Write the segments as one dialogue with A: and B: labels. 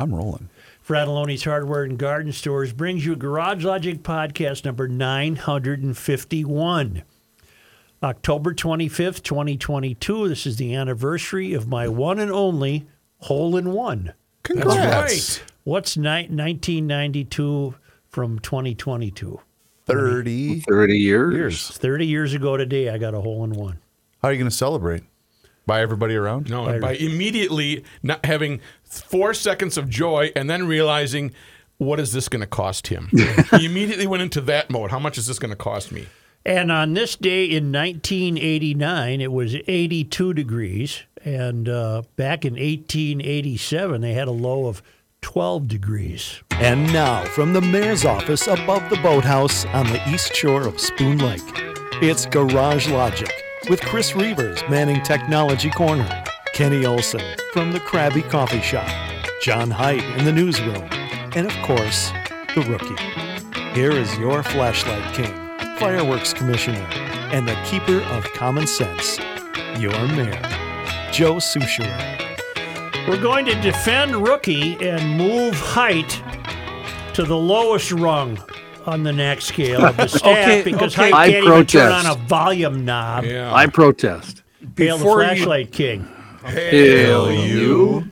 A: I'm rolling.
B: Fratallone's Hardware and Garden Stores brings you Garage Logic podcast number 951. October 25th, 2022. This is the anniversary of my one and only hole in one.
A: Congrats.
B: What's ni- 1992 from 2022?
A: 30
C: 30 years.
A: years.
B: 30 years ago today, I got a hole in one.
A: How are you going to celebrate? Buy everybody around?
D: No, by immediately not having four seconds of joy and then realizing what is this going to cost him. he immediately went into that mode. How much is this going to cost me?
B: And on this day in 1989, it was 82 degrees. And uh, back in 1887, they had a low of 12 degrees.
E: And now, from the mayor's office above the boathouse on the east shore of Spoon Lake, it's Garage Logic with Chris Reavers manning Technology Corner, Kenny Olson from the Krabby Coffee Shop, John Height in the newsroom, and of course, the rookie. Here is your flashlight king, fireworks commissioner, and the keeper of common sense, your mayor, Joe Soucheray.
B: We're going to defend rookie and move height to the lowest rung on the next scale of the staff
C: Okay,
B: because
C: okay.
B: height
C: I
B: can't even turn on
C: protest.
B: a volume knob.
D: Yeah.
C: I protest.
B: Hail the
C: Before you-
B: flashlight king.
C: Hail you.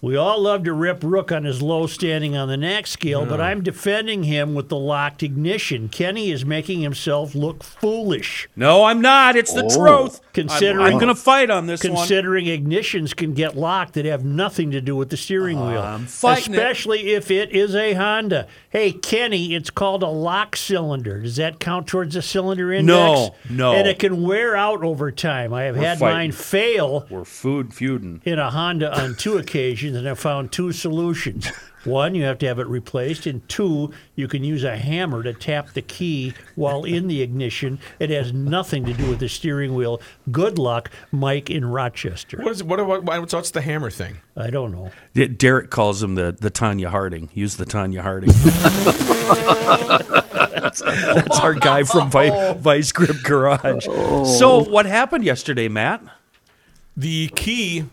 B: We all love to rip Rook on his low standing on the next scale, but I'm defending him with the locked ignition. Kenny is making himself look foolish,
F: No, I'm not. It's the
C: Oh.
F: truth.
B: Considering-
F: I'm, I'm going to fight on this one.
B: considering ignitions can get locked that have nothing to do with the steering uh, wheel.
F: I'm fighting it.
B: Especially if it is a Honda. Hey, Kenny, it's called a lock cylinder. Does that count towards the cylinder index?
F: No, no.
B: And it can wear out over time. I have had
F: fighting.
B: mine fail
F: We're food feuding.
B: in a Honda on two occasions, and I found two solutions. One, you have to have it replaced, and two, you can use a hammer to tap the key while in the ignition. It has nothing to do with the steering wheel. Good luck, Mike in Rochester.
D: What is what, what what's, what's the hammer thing?
B: I don't know.
F: D- Derek calls him the, the Tonya Harding. Use the Tonya Harding. that's, that's our guy from Vi- Vice Grip Garage. Oh. So, what happened yesterday, Matt?
D: The key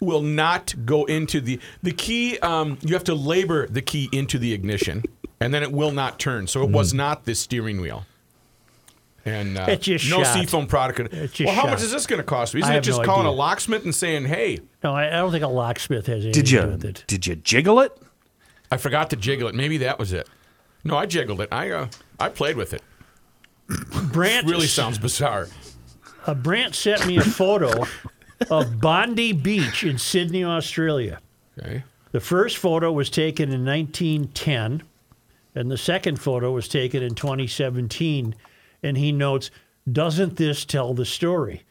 D: will not go into the the key. Um, you have to labor the key into the ignition, and then it will not turn. So it was not the steering wheel. And uh,
B: It's just
D: no
B: shot.
D: seafoam product.
B: It's just
D: well, how
B: shot.
D: much is this going to cost me?
B: I
D: Isn't it
B: have
D: just
B: no
D: calling
B: idea.
D: a locksmith and saying, "Hey,
B: No, I, I don't think a locksmith has anything
F: Did
B: to do
F: you
B: with it.
F: did you jiggle it?
D: I forgot to jiggle it. Maybe that was it." No, I jiggled it. I uh, I played with it.
B: Brant
D: Really sounds bizarre.
B: Uh, Brant sent me a photo of Bondi Beach in Sydney, Australia.
D: Okay.
B: The first photo was taken in 1910, and the second photo was taken in 2017. And he notes, doesn't this tell the story?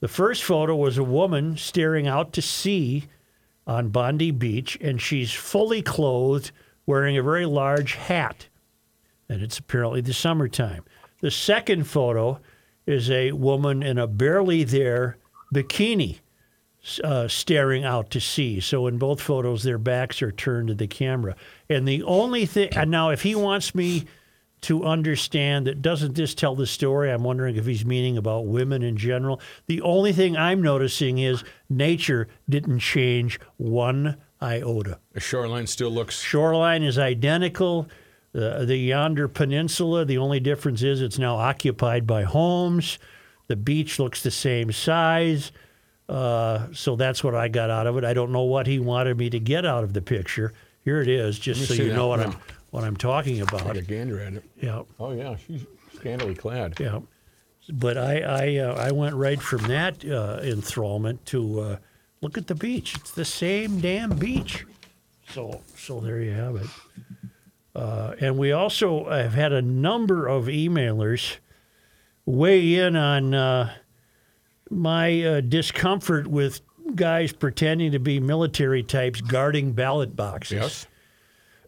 B: The first photo was a woman staring out to sea on Bondi Beach, and she's fully clothed, wearing a very large hat. And it's apparently the summertime. The second photo is a woman in a barely there bikini uh, staring out to sea. So in both photos, their backs are turned to the camera. And the only thing, and now if he wants me to understand that doesn't this tell the story, I'm wondering if he's meaning about women in general. The only thing I'm noticing is nature didn't change one iota.
D: The shoreline still looks.
B: Shoreline is identical. The, the yonder peninsula, the only difference is it's now occupied by homes. The beach looks the same size. Uh, so that's what I got out of it. I don't know what he wanted me to get out of the picture. Here it is, just so you know what
D: now.
B: I'm what I'm talking about.
D: Take a gander at it.
B: Yeah,
D: Oh yeah, she's scantily clad.
B: yeah. But I I uh, I went right from that uh, enthrallment to uh, look at the beach. It's the same damn beach. So so there you have it. Uh, and we also have had a number of emailers weigh in on uh, my uh, discomfort with guys pretending to be military types guarding ballot boxes.
D: Yes.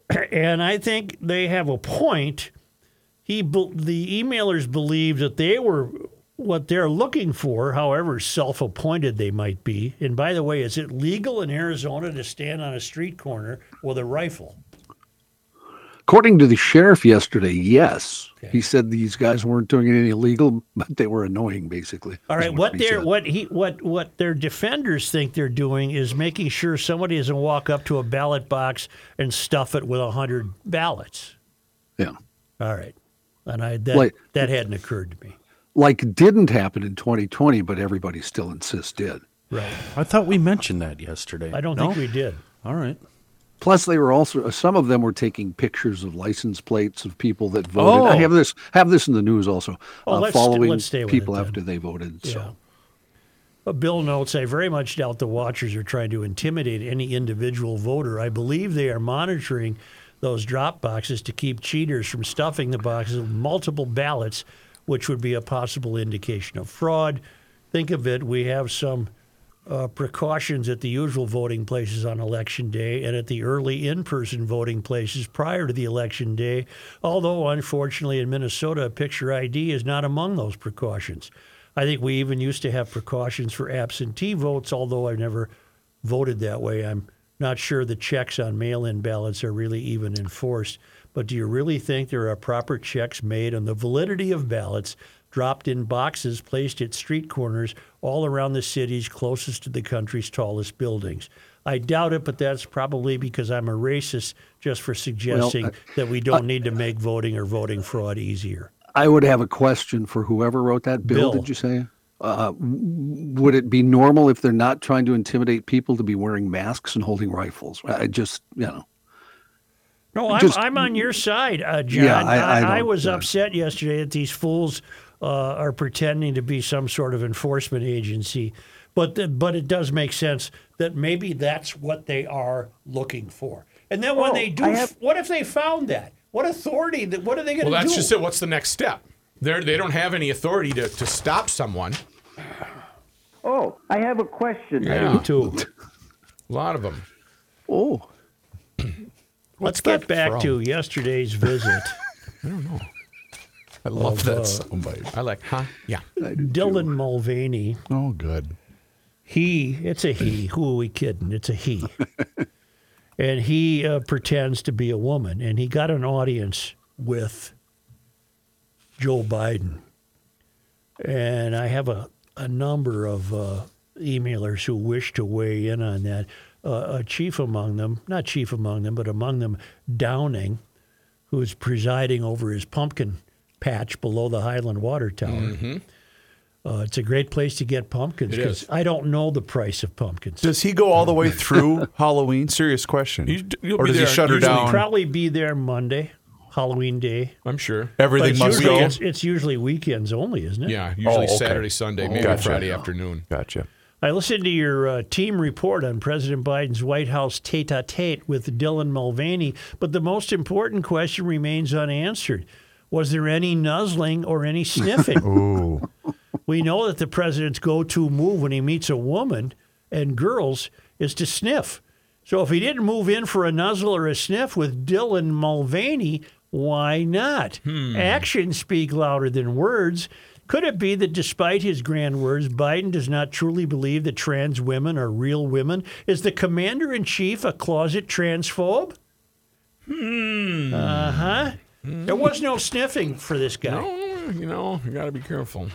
B: And I think they have a point. He, the emailers believe that they were what they're looking for, however self-appointed they might be. And by the way, is it legal in Arizona to stand on a street corner with a rifle?
C: According to the sheriff yesterday, yes. He said these guys weren't doing anything illegal, but they were annoying, basically.
B: All right,
C: is
B: right, what
C: he
B: their
C: said.
B: what he what what their defenders think they're doing is making sure somebody doesn't walk up to a ballot box and stuff it with a hundred ballots.
C: Yeah.
B: All right, and I that
C: Like-
B: that hadn't occurred to me.
C: Like didn't happen in 2020, but everybody still insists did.
B: Right,
F: I thought we mentioned that yesterday.
B: I don't
F: No?
B: think we did.
F: All right.
C: Plus, they were also some of them were taking pictures of license plates of people that voted. I
F: Oh.
C: have this have this in the news also.
B: Oh,
C: uh,
B: let's-
C: following
B: let's
C: people
B: it
C: after they voted.
B: Yeah.
C: So
B: Uh, Bill notes, I very much doubt the watchers are trying to intimidate any individual voter. I believe they are monitoring those drop boxes to keep cheaters from stuffing the boxes with multiple ballots, which would be a possible indication of fraud. Think of it, we have some uh, precautions at the usual voting places on election day and at the early in person voting places prior to the election day, although unfortunately in Minnesota, picture ID is not among those precautions. I think we even used to have precautions for absentee votes, although I've never voted that way. I'm not sure the checks on mail in ballots are really even enforced. But do you really think there are proper checks made on the validity of ballots dropped in boxes placed at street corners all around the cities closest to the country's tallest buildings? I doubt it, but that's probably because I'm a racist just for suggesting
C: I-
B: that we don't need to make voting or voting fraud easier.
C: I would have a question for whoever wrote that bill.
B: Bill.
C: Did you say? Uh, would it be normal if they're not trying to intimidate people to be wearing masks and holding rifles? I just, you know,
B: No, I'm,
C: Just-
B: I'm on your side, uh, John.
C: Yeah, I- I
B: I, was
C: yeah.
B: upset yesterday that these fools uh, are pretending to be some sort of enforcement agency, but the, but it does make sense that maybe that's what they are looking for. And then when
G: Oh,
B: they do,
G: have-
B: what if they found that? What authority? That what are they going to do?
D: Well,
B: do?
D: that's just it. What's the next step? They they don't have any authority to, to stop someone.
G: Oh, I have a question.
D: Yeah,
B: Too.
D: a lot of them.
C: oh,
B: Let's get back
A: from?
B: to yesterday's visit.
A: I love
B: Of,
A: that soundbite.
D: I like, huh? Yeah.
B: Dylan Mulvaney.
A: Oh, good.
B: He, it's a he. Who are we kidding? It's a he. and he uh, pretends to be a woman, and he got an audience with Joe Biden. And I have a, a number of uh, emailers who wish to weigh in on that. Uh, a chief among them, not chief among them, but among them, Downing, who's presiding over his pumpkin patch below the Highland Water Tower. Uh, it's a great place to get pumpkins because. I don't know the price of pumpkins.
A: Does he go all the way through Halloween? Serious question.
D: You-
A: or
D: be
A: does he shut her
D: usually
A: down?
B: Probably be there Monday, Halloween day.
D: I'm sure.
A: Everything
B: it's
A: must
B: usually,
A: go.
B: it's, it's usually weekends only, isn't it?
D: Yeah, usually
A: okay.
D: Saturday, Sunday, maybe
A: Gotcha.
D: Friday afternoon.
A: Gotcha.
B: I listened to your uh, team report on President Biden's White House tete-a-tete with Dylan Mulvaney, but the most important question remains unanswered. Was there any nuzzling or any sniffing?
A: Ooh.
B: we know that the president's go-to move when he meets a woman and girls is to sniff. So if he didn't move in for a nuzzle or a sniff with Dylan Mulvaney, why not? Actions speak louder than words. Could it be that despite his grand words, Biden does not truly believe that trans women are real women? Is the commander in chief a closet transphobe? Hmm. Uh huh. There was no sniffing for this guy.
D: Oh, you know, you got to be careful.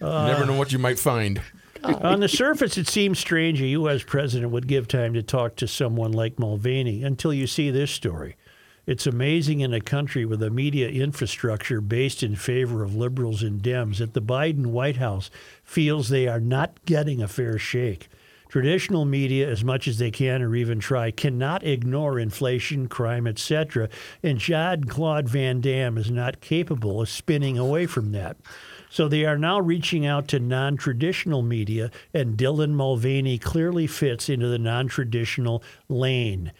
B: Uh,
D: never know what you might find.
B: On the surface, it seems strange a U.S. president would give time to talk to someone like Mulvaney until you see this story. It's amazing in a country with a media infrastructure based in favor of liberals and Dems that the Biden White House feels they are not getting a fair shake. Traditional media, as much as they can or even try, cannot ignore inflation, crime, etc. And John Claude Van Damme is not capable of spinning away from that. So they are now reaching out to non traditional media, and Dylan Mulvaney clearly fits into the non traditional lane.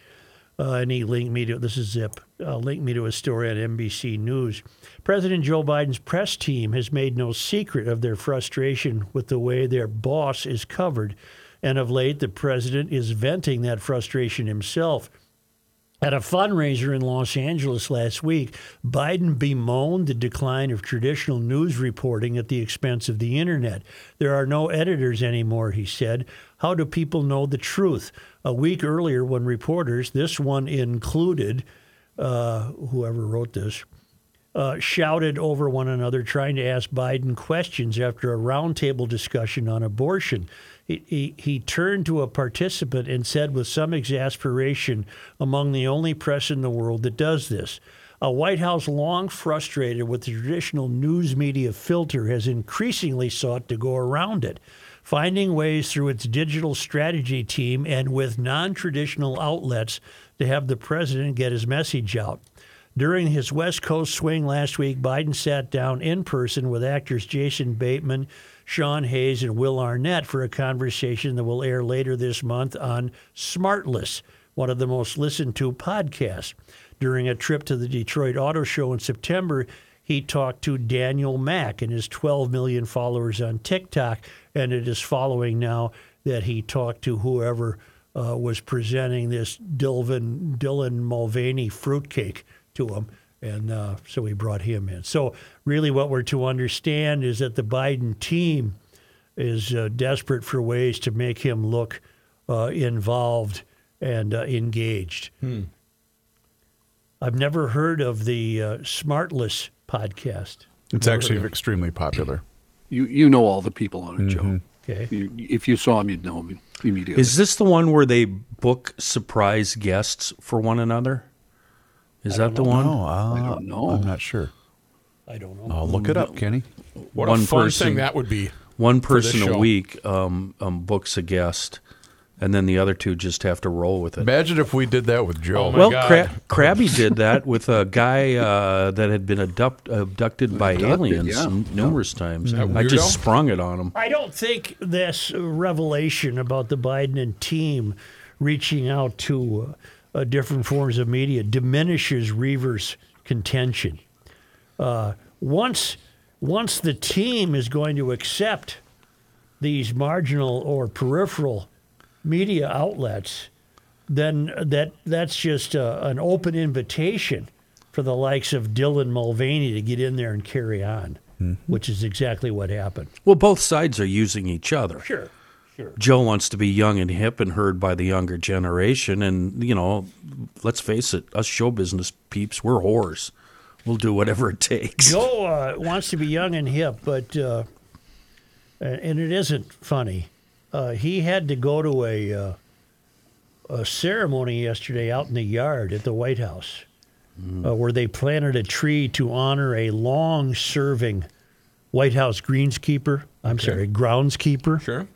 B: Uh, and he linked me to this is Zip. Uh, linked me to a story on NBC News. President Joe Biden's press team has made no secret of their frustration with the way their boss is covered, and of late, the president is venting that frustration himself. At a fundraiser in Los Angeles last week, Biden bemoaned the decline of traditional news reporting at the expense of the internet. There are no editors anymore, he said. How do people know the truth? A week earlier, when reporters, this one included, uh, whoever wrote this, uh, shouted over one another, trying to ask Biden questions after a roundtable discussion on abortion. He, he, turned to a participant and said with some exasperation, among the only press in the world that does this, a White House long frustrated with the traditional news media filter has increasingly sought to go around it, finding ways through its digital strategy team and with non traditional outlets to have the president get his message out. During his West Coast swing last week, Biden sat down in person with actors Jason Bateman, Sean Hayes, and Will Arnett for a conversation that will air later this month on Smartless, one of the most listened to podcasts. During a trip to the Detroit Auto Show in September, he talked to Daniel Mac and his 12 million followers on TikTok, and it is following now that he talked to whoever uh, was presenting this Dylan, Dylan Mulvaney fruitcake to him. And uh, so we brought him in. So, really, what we're to understand is that the Biden team is uh, desperate for ways to make him look uh, involved and uh, engaged. I've never heard of the uh, Smartless podcast.
A: It's actually extremely popular.
C: You you know all the people on it, Joe.
B: Okay.
C: You, if you saw them, you'd know them immediately.
F: Is this the one where they book surprise guests for one another? Is that the one?
A: Oh, uh,
C: I don't know.
A: I'm not sure.
B: I don't know.
A: I'll look it up, Kenny.
D: What
F: One
D: a fun
F: person-
D: thing that would be.
F: One person a week um, um, books a guest, and then the other two just have to roll with it.
A: Imagine if we did that with Joe.
D: Oh, my
F: well,
D: God.
F: Cra- Krabby did that with a guy uh, that had been abduct- abducted by
C: Abducted,
F: aliens
C: yeah.
F: n- numerous times. I just sprung it on him.
B: I don't think this revelation about the Biden and team reaching out to uh, uh, different forms of media diminishes Reaver's contention. Uh, once, once the team is going to accept these marginal or peripheral media outlets, then that that's just uh an open invitation for the likes of Dylan Mulvaney to get in there and carry on, which is exactly what happened.
F: Well, both sides are using each other.
B: Sure, sure.
F: Joe wants to be young and hip and heard by the younger generation. And, you know, let's face it, us show business peeps, we're whores. We'll do whatever it takes.
B: Joe uh, wants to be young and hip, but uh, and it isn't funny. Uh, he had to go to a uh, a ceremony yesterday out in the yard at the White House, uh, where they planted a tree to honor a long-serving White House greenskeeper. I'm sorry, groundskeeper.
D: Sure.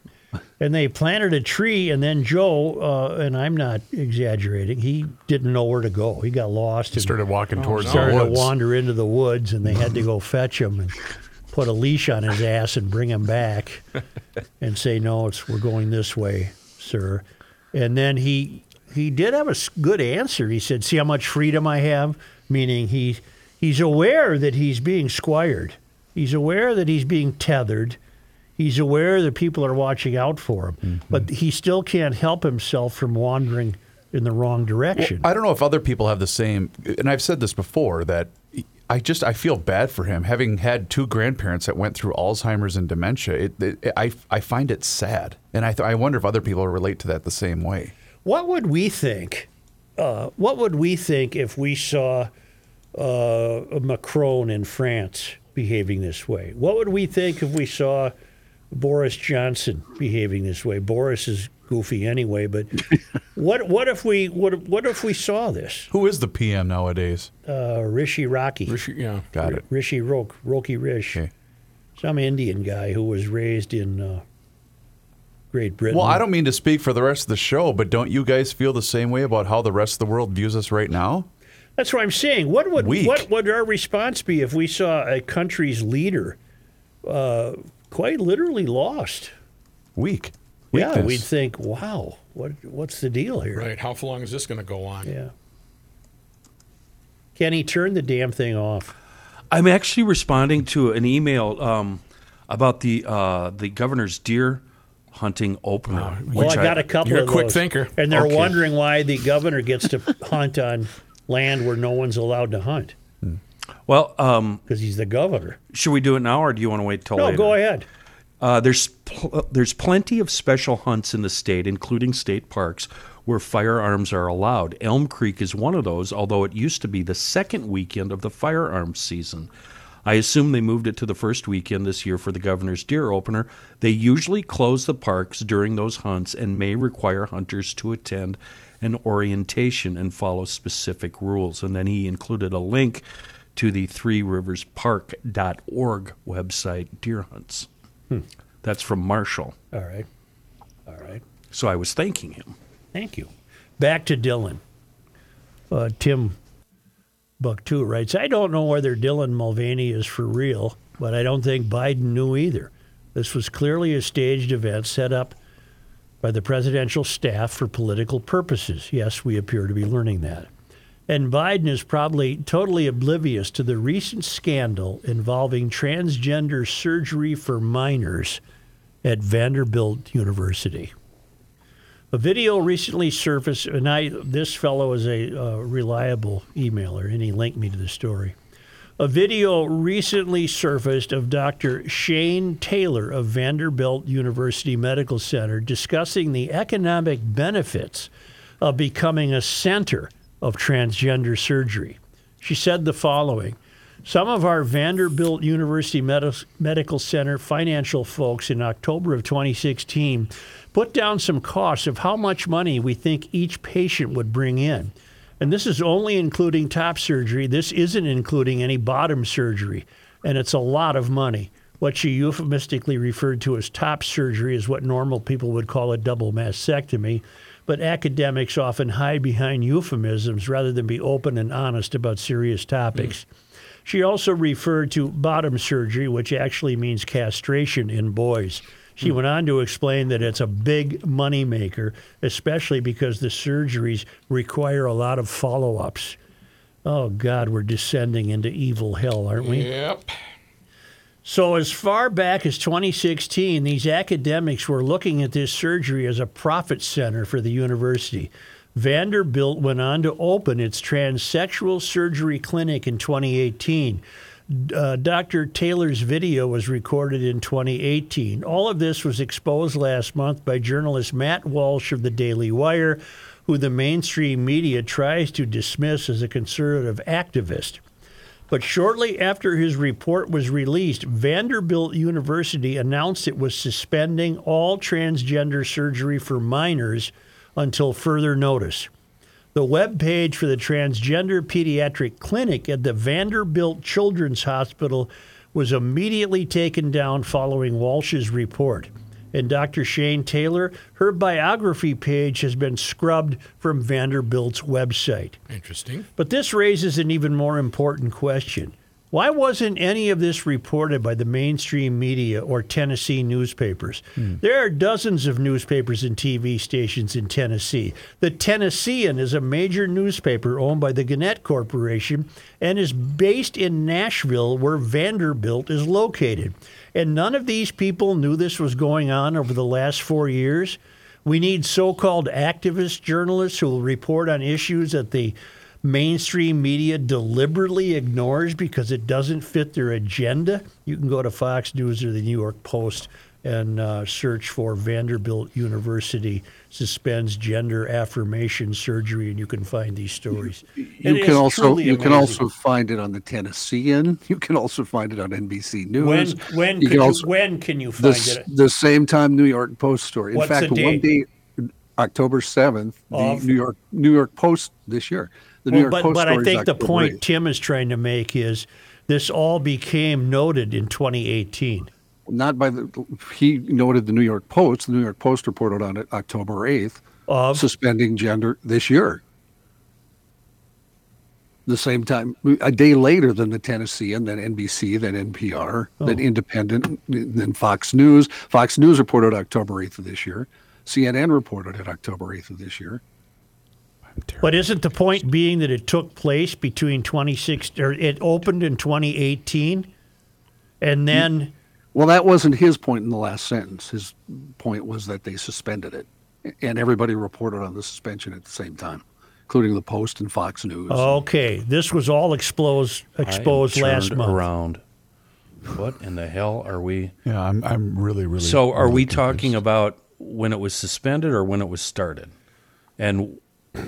B: And they planted a tree, and then Joe, uh, and I'm not exaggerating, he didn't know where to go. He got lost. and
A: Started walking towards
B: started
A: the
B: to
A: woods.
B: wander into the woods, and they had to go fetch him and put a leash on his ass and bring him back, and say, "No, it's we're going this way, sir." And then he he did have a good answer. He said, "See how much freedom I have," meaning he he's aware that he's being squired. He's aware that he's being tethered. He's aware that people are watching out for him, but he still can't help himself from wandering in the wrong direction.
A: I don't know if other people have the same, and I've said this before that I just I feel bad for him having had two grandparents that went through Alzheimer's and dementia. It, it, I I find it sad, and I th- I wonder if other people relate to that the same way.
B: What would we think? Uh, what would we think if we saw uh, Macron in France behaving this way? What would we think if we saw Boris Johnson behaving this way? Boris is goofy anyway, but what what if we what what if we saw this?
A: Who is the PM nowadays?
B: Uh, Rishi Rocky,
D: Rishi- Yeah.
A: Got it.
B: Rishi Rok, Roki Rish,
A: Okay.
B: some Indian guy who was raised in uh, Great Britain.
A: Well, I don't mean to speak for the rest of the show, but don't you guys feel the same way about how the rest of the world views us right now?
B: That's what I'm saying. What would
A: Weak.
B: what would our response be if we saw a country's leader uh, quite literally lost?
A: Weak.
B: Yeah, we'd think, "Wow, what what's the deal here?"
D: Right. How long is this going to go on?
B: Yeah. Can he turn the damn thing off.
F: I'm actually responding to an email um, about the uh, the governor's deer hunting opener.
B: Well, I got a couple
D: you're a quick
B: those,
D: thinker.
B: and they're
F: Okay.
B: wondering why the governor gets to hunt on land where no one's allowed to hunt
F: Well, um,
B: because he's the governor.
F: should we do it now, or do you want to wait till
B: No,
F: later?
B: go ahead.
F: Uh, there's pl- there's plenty of special hunts in the state, including state parks, where firearms are allowed. Elm Creek is one of those, although it used to be the second weekend of the firearms season. I assume they moved it to the first weekend this year for the governor's deer opener. They usually close the parks during those hunts and may require hunters to attend an orientation and follow specific rules. And then he included a link to the Three Rivers Park.org website, deer hunts. That's from Marshall.
B: All right. All right.
F: So I was thanking him.
B: Thank you. Back to Dylan. Uh, Tim Buck two writes, I don't know whether Dylan Mulvaney is for real, but I don't think Biden knew either. This was clearly a staged event set up by the presidential staff for political purposes. Yes, we appear to be learning that. And Biden is probably totally oblivious to the recent scandal involving transgender surgery for minors at Vanderbilt University. A video recently surfaced, and I this fellow is a uh, reliable emailer, and he linked me to the story. A video recently surfaced of Dr. Shayne Taylor of Vanderbilt University Medical Center discussing the economic benefits of becoming a center of transgender surgery. She said the following Some of our Vanderbilt University Medi- Medical Center financial folks in October of 2016 put down some costs of how much money we think each patient would bring in. And this is only including top surgery. This isn't including any bottom surgery. And it's a lot of money. What she euphemistically referred to as top surgery is what normal people would call a double mastectomy. But academics often hide behind euphemisms rather than be open and honest about serious topics. She also referred to bottom surgery, which actually means castration in boys. She went on to explain that it's a big moneymaker, especially because the surgeries require a lot of follow ups. Oh, God, we're descending into evil hell, aren't we?
D: Yep.
B: So, as far back as 2016, these academics were looking at this surgery as a profit center for the university. Vanderbilt went on to open its transsexual surgery clinic in 2018. Uh, Dr. Taylor's video was recorded in 2018. All of this was exposed last month by journalist Matt Walsh of the Daily Wire, who the mainstream media tries to dismiss as a conservative activist. But shortly after his report was released, Vanderbilt University announced it was suspending all transgender surgery for minors until further notice. The web page for the transgender pediatric clinic at the Vanderbilt Children's Hospital was immediately taken down following Walsh's report. And Dr. Shayne Taylor, her biography page has been scrubbed from Vanderbilt's website.
D: Interesting.
B: But this raises an even more important question. Why wasn't any of this reported by the mainstream media or Tennessee newspapers? Hmm. There are dozens of newspapers and TV stations in Tennessee. The Tennessean is a major newspaper owned by the Gannett Corporation and is based in Nashville, where Vanderbilt is located. And none of these people knew this was going on over the last four years. We need so called activist journalists who will report on issues that the mainstream media deliberately ignores because it doesn't fit their agenda. You can go to Fox News or the New York Post and uh, search for Vanderbilt University suspends gender affirmation surgery, and you can find these stories.
C: You
B: It
C: can also you can also find it on the Tennessean. You can also find it on NBC News.
B: when when
C: you can
B: you,
C: also
B: when can you find
C: s-
B: it?
C: the same time New York Post story. In
B: What's
C: fact, one day, October seventh, the
B: Of-
C: New York New York Post this year. The New
B: Well,
C: York
B: but
C: Post
B: but I think the
C: October
B: point
C: 8th.
B: Tim is trying to make is this all became noted in 2018.
C: Not by the he noted the New York Post. The New York Post reported on it October eighth,
B: Of
C: suspending gender this year. The same time, a day later than the Tennessean, then NBC, then NPR,
B: Oh.
C: then Independent, then Fox News. Fox News reported October eighth of this year. CNN reported it October eighth of this year.
B: But isn't the point being that it took place between 26 or it opened in 2018 and then
C: Well, that wasn't his point in the last sentence. His point was that they suspended it, and everybody reported on the suspension at the same time, including the Post and Fox News.
B: okay, this was all exposed
F: I am
B: exposed last
F: turned
B: month.
F: Around. What in the hell are we?
A: Yeah, I'm I'm really really.
F: So, are
A: really
F: we
A: confused.
F: talking about when it was suspended or when it was started? And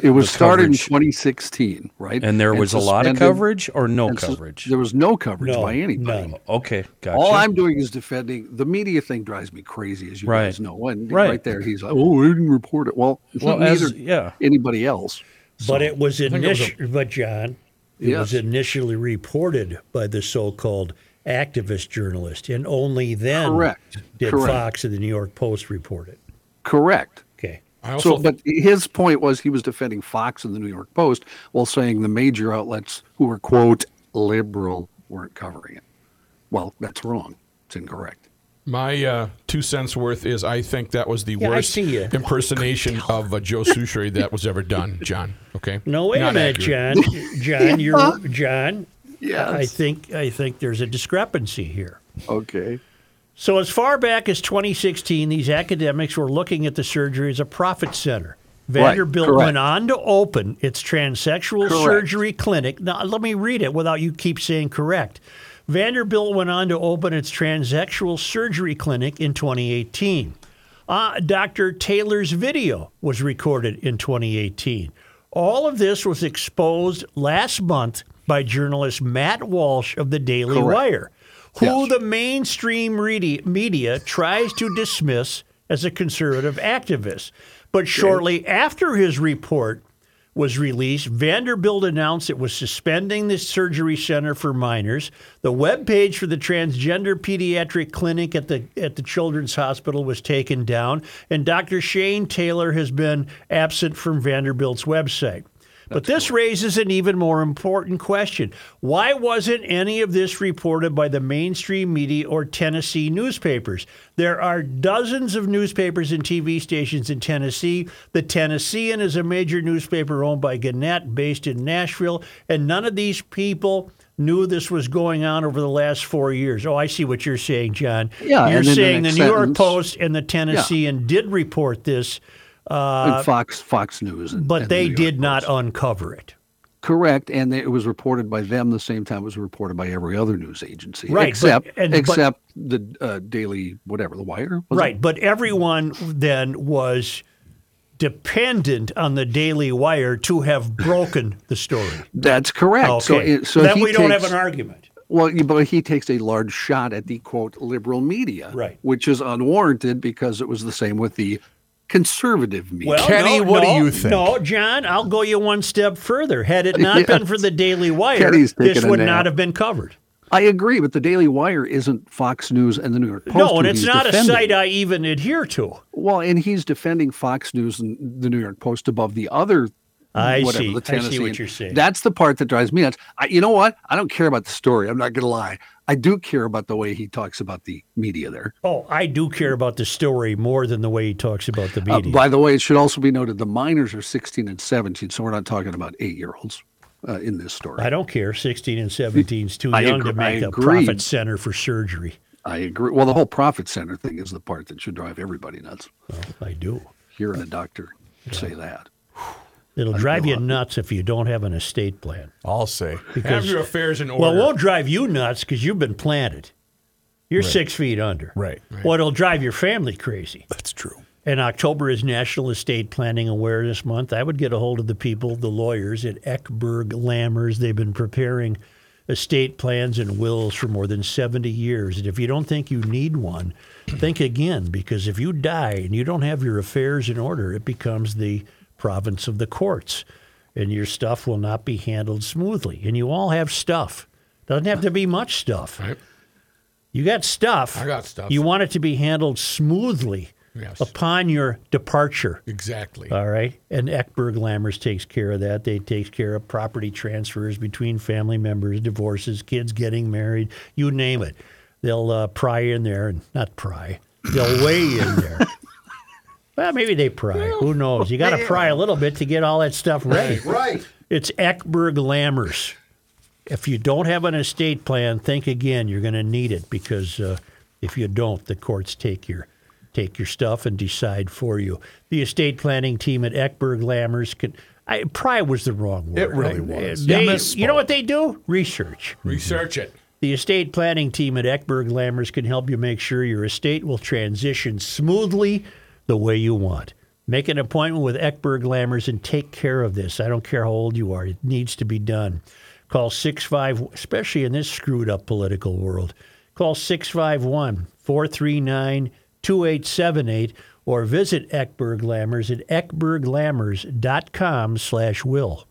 C: It was
F: the
C: started in 2016, right?
F: and there was a lot of coverage or no
C: and sus-
F: coverage.
C: there was no coverage
B: No,
C: by anybody.
B: none.
F: okay, gotcha.
C: All I'm doing is defending the media thing. Drives me crazy, as you
F: Right.
C: guys know. And
F: Right.
C: right. there, he's like, "Oh, we didn't report it." Well,
F: Well,
C: neither
F: as- yeah.
C: anybody else.
B: But it was
D: think it was a-
B: initially, but John, it was initially reported by the so-called activist journalist, and only then
C: Correct.
B: did
C: Correct.
B: Fox and the New York Post report it.
C: Correct.
B: Okay.
D: I
C: So, but his point was he was defending Fox and the New York Post while saying the major outlets who were quote liberal weren't covering it. Well, that's wrong. It's incorrect.
D: My uh, two cents worth is I think that was the
B: Yeah,
D: worst impersonation of uh, Joe Soucheray that was ever done, John. Okay.
B: No, wait
D: Not
B: a minute,
D: accurate.
B: John. John, you're John.
C: Yes.
B: I think I think there's a discrepancy here.
C: Okay.
B: So as far back as 2016, these academics were looking at the surgery as a profit center. Vanderbilt
C: correct.
B: went on to open its transsexual
C: Correct.
B: surgery clinic. Now, let me read it without you keep saying correct. Vanderbilt went on to open its transsexual surgery clinic in 2018. Uh, Dr. Taylor's video was recorded in 2018. All of this was exposed last month by journalist Matt Walsh of the Daily
C: Correct.
B: Wire, who
C: Yes.
B: the mainstream media, media tries to dismiss as a conservative activist. But shortly after his report was released, Vanderbilt announced it was suspending the surgery center for minors. The webpage for the transgender pediatric clinic at the at the Children's Hospital was taken down, and Dr. Shayne Taylor has been absent from Vanderbilt's website. But this raises an even more important question. Why wasn't any of this reported by the mainstream media or Tennessee newspapers? There are dozens of newspapers and TV stations in Tennessee. The Tennessean is a major newspaper owned by Gannett, based in Nashville, and none of these people knew this was going on over the last four years. Oh, I see what you're saying, John.
C: Yeah,
B: You're
C: and then the
B: saying the
C: next
B: New York Post and the Tennessean did report this,
C: and Fox Fox News. And,
B: Uh, but
C: and
B: they
C: York
B: did not uncover it.
C: Correct, and it was reported by them the same time it was reported by every other news agency,
B: Right, but-
C: except
B: but-
C: except the uh, Daily whatever the Wire. was it?
B: Right, but everyone then was dependent on the Daily Wire to have broken the story.
C: That's correct.
B: Okay,
C: So, it, so
B: then
C: he
B: we don't have an argument.
C: Well, but he takes a large shot at the quote liberal media,
B: Right.
C: Which is unwarranted because it was the same with the conservative media.
B: Well,
A: Kenny,
B: no,
A: what do you think?
B: No, John, I'll go you one step further. Had it not been for the Daily Wire, this would not have been covered.
C: I agree, but the Daily Wire isn't Fox News and the New York Post.
B: no, and it's not
C: defending.
B: a site I even adhere to.
C: Well, and he's defending Fox News and the New York Post above the other.
B: I
C: whatever,
B: see.
C: The
B: I see what you're saying.
C: That's the part that drives me nuts. I, you know what? I don't care about the story. I'm not going to lie. I do care about the way he talks about the media there.
B: Oh, I do care about the story more than the way he talks about the
C: Uh,
B: media.
C: by the way, it should also be noted the minors are 16 and 17, so we're not talking about eight year olds uh, in this story.
B: I don't care. 16 and 17 is too
C: I
B: young
C: agree-
B: to make a profit center for surgery.
C: I agree. Well, the whole profit center thing is the part that should drive everybody nuts.
B: Well, I do.
C: Hearing a doctor say that.
B: It'll drive you nuts if you don't have an estate plan.
A: I'll say.
D: Have your affairs in order.
B: Well, it won't drive you nuts because you've been planted. You're six feet under.
A: Right.
B: Well, it'll drive your family crazy.
A: That's true.
B: And October is National Estate Planning Awareness Month. I would get a hold of the people, the lawyers at Eckberg Lammers. They've been preparing estate plans and wills for more than 70 years. And if you don't think you need one, think again because if you die and you don't have your affairs in order, it becomes the province of the courts and your stuff will not be handled smoothly. And you all have stuff. Doesn't have to be much stuff.
D: Right.
B: You got stuff.
D: I got stuff.
B: You want it to be handled smoothly
D: Yes.
B: upon your departure.
D: Exactly.
B: All right. And Eckberg Lammers takes care of that. They takes care of property transfers between family members, divorces, kids getting married, you name it. They'll uh, pry in there and not pry. They'll weigh in there. Well, maybe they pry. Who knows? You got to pry a little bit to get all that stuff ready.
C: Right.
B: It's Eckberg Lammers. If you don't have an estate plan, think again. You're going to need it because uh, if you don't, the courts take your take your stuff and decide for you. The estate planning team at Eckberg Lammers can. I, pry was the wrong word.
A: It really
B: I-
A: was.
B: They,
A: You
B: you know what they do? Research.
D: Research it.
B: The estate planning team at Eckberg Lammers can help you make sure your estate will transition smoothly the way you want. Make an appointment with Eckberg Lammers and take care of this. I don't care how old you are. It needs to be done. Call 65 especially in this screwed up political world. Call 651 439 2878 or visit Eckberg Lammers at eckberglammers.com slash will.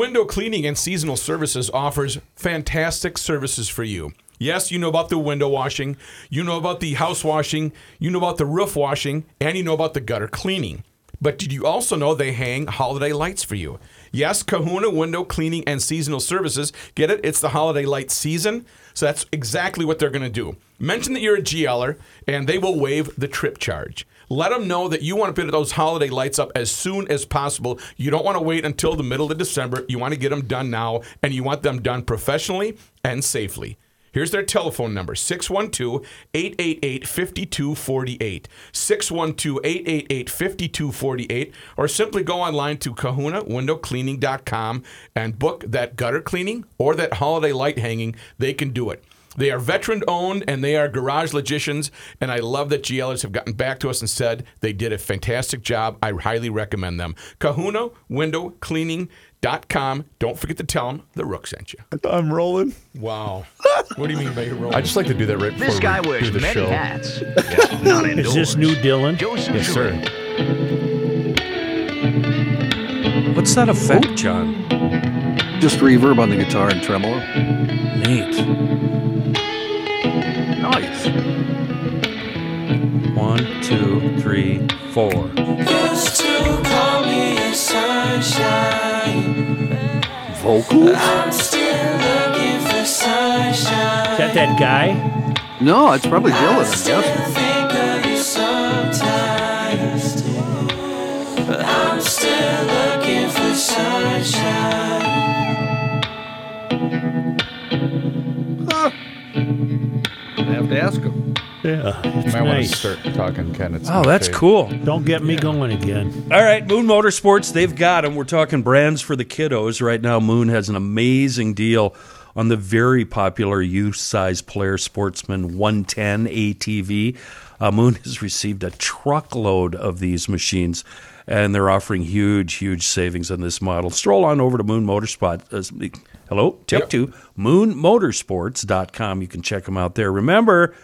D: Window Cleaning and Seasonal Services offers fantastic services for you. Yes, you know about the window washing, you know about the house washing, you know about the roof washing, and you know about the gutter cleaning. But did you also know they hang holiday lights for you? Yes, Kahuna Window Cleaning and Seasonal Services. Get it? It's the holiday light season. So that's exactly what they're going to do. Mention that you're a GLer, and they will waive the trip charge. Let them know that you want to put those holiday lights up as soon as possible. You don't want to wait until the middle of December. You want to get them done now, and you want them done professionally and safely. Here's their telephone number 612 888 5248. 612 888 5248. Or simply go online to kahunawindowcleaning.com and book that gutter cleaning or that holiday light hanging. They can do it. They are veteran owned and they are garage logicians. And I love that GLers have gotten back to us and said they did a fantastic job. I highly recommend them. Kahuna Window Cleaning.com. Don't forget to tell them the Rook sent you.
A: I'm rolling.
D: Wow. what do you mean by your role?
A: I just like to do that right before
H: This guy
A: we
H: wears
A: do the
H: many
A: show.
H: hats. Not
B: Is
H: indoors.
B: this new Dylan?
H: Joseph
A: Yes, sir.
F: What's that effect, John?
C: Just reverb on the guitar and tremolo.
F: Neat.
C: Nice.
F: One, two, three, four.
C: Vocals?
B: Is that that guy?
C: No, it's probably Dylan, I'm guessing. I have to ask him.
B: Yeah,
A: You
B: it's
A: might want to
B: nice.
A: start talking, Ken. It's
F: Oh, that's cool.
B: Don't get me going again.
F: All right, Moon Motorsports, they've got them. We're talking brands for the kiddos. Right now, Moon has an amazing deal on the very popular youth size player sportsman 110 ATV. Uh, Moon has received a truckload of these machines, and they're offering huge, huge savings on this model. Stroll on over to Moon Motorsport. Uh, hello, take two, moonmotorsports.com. You can check them out there. Remember,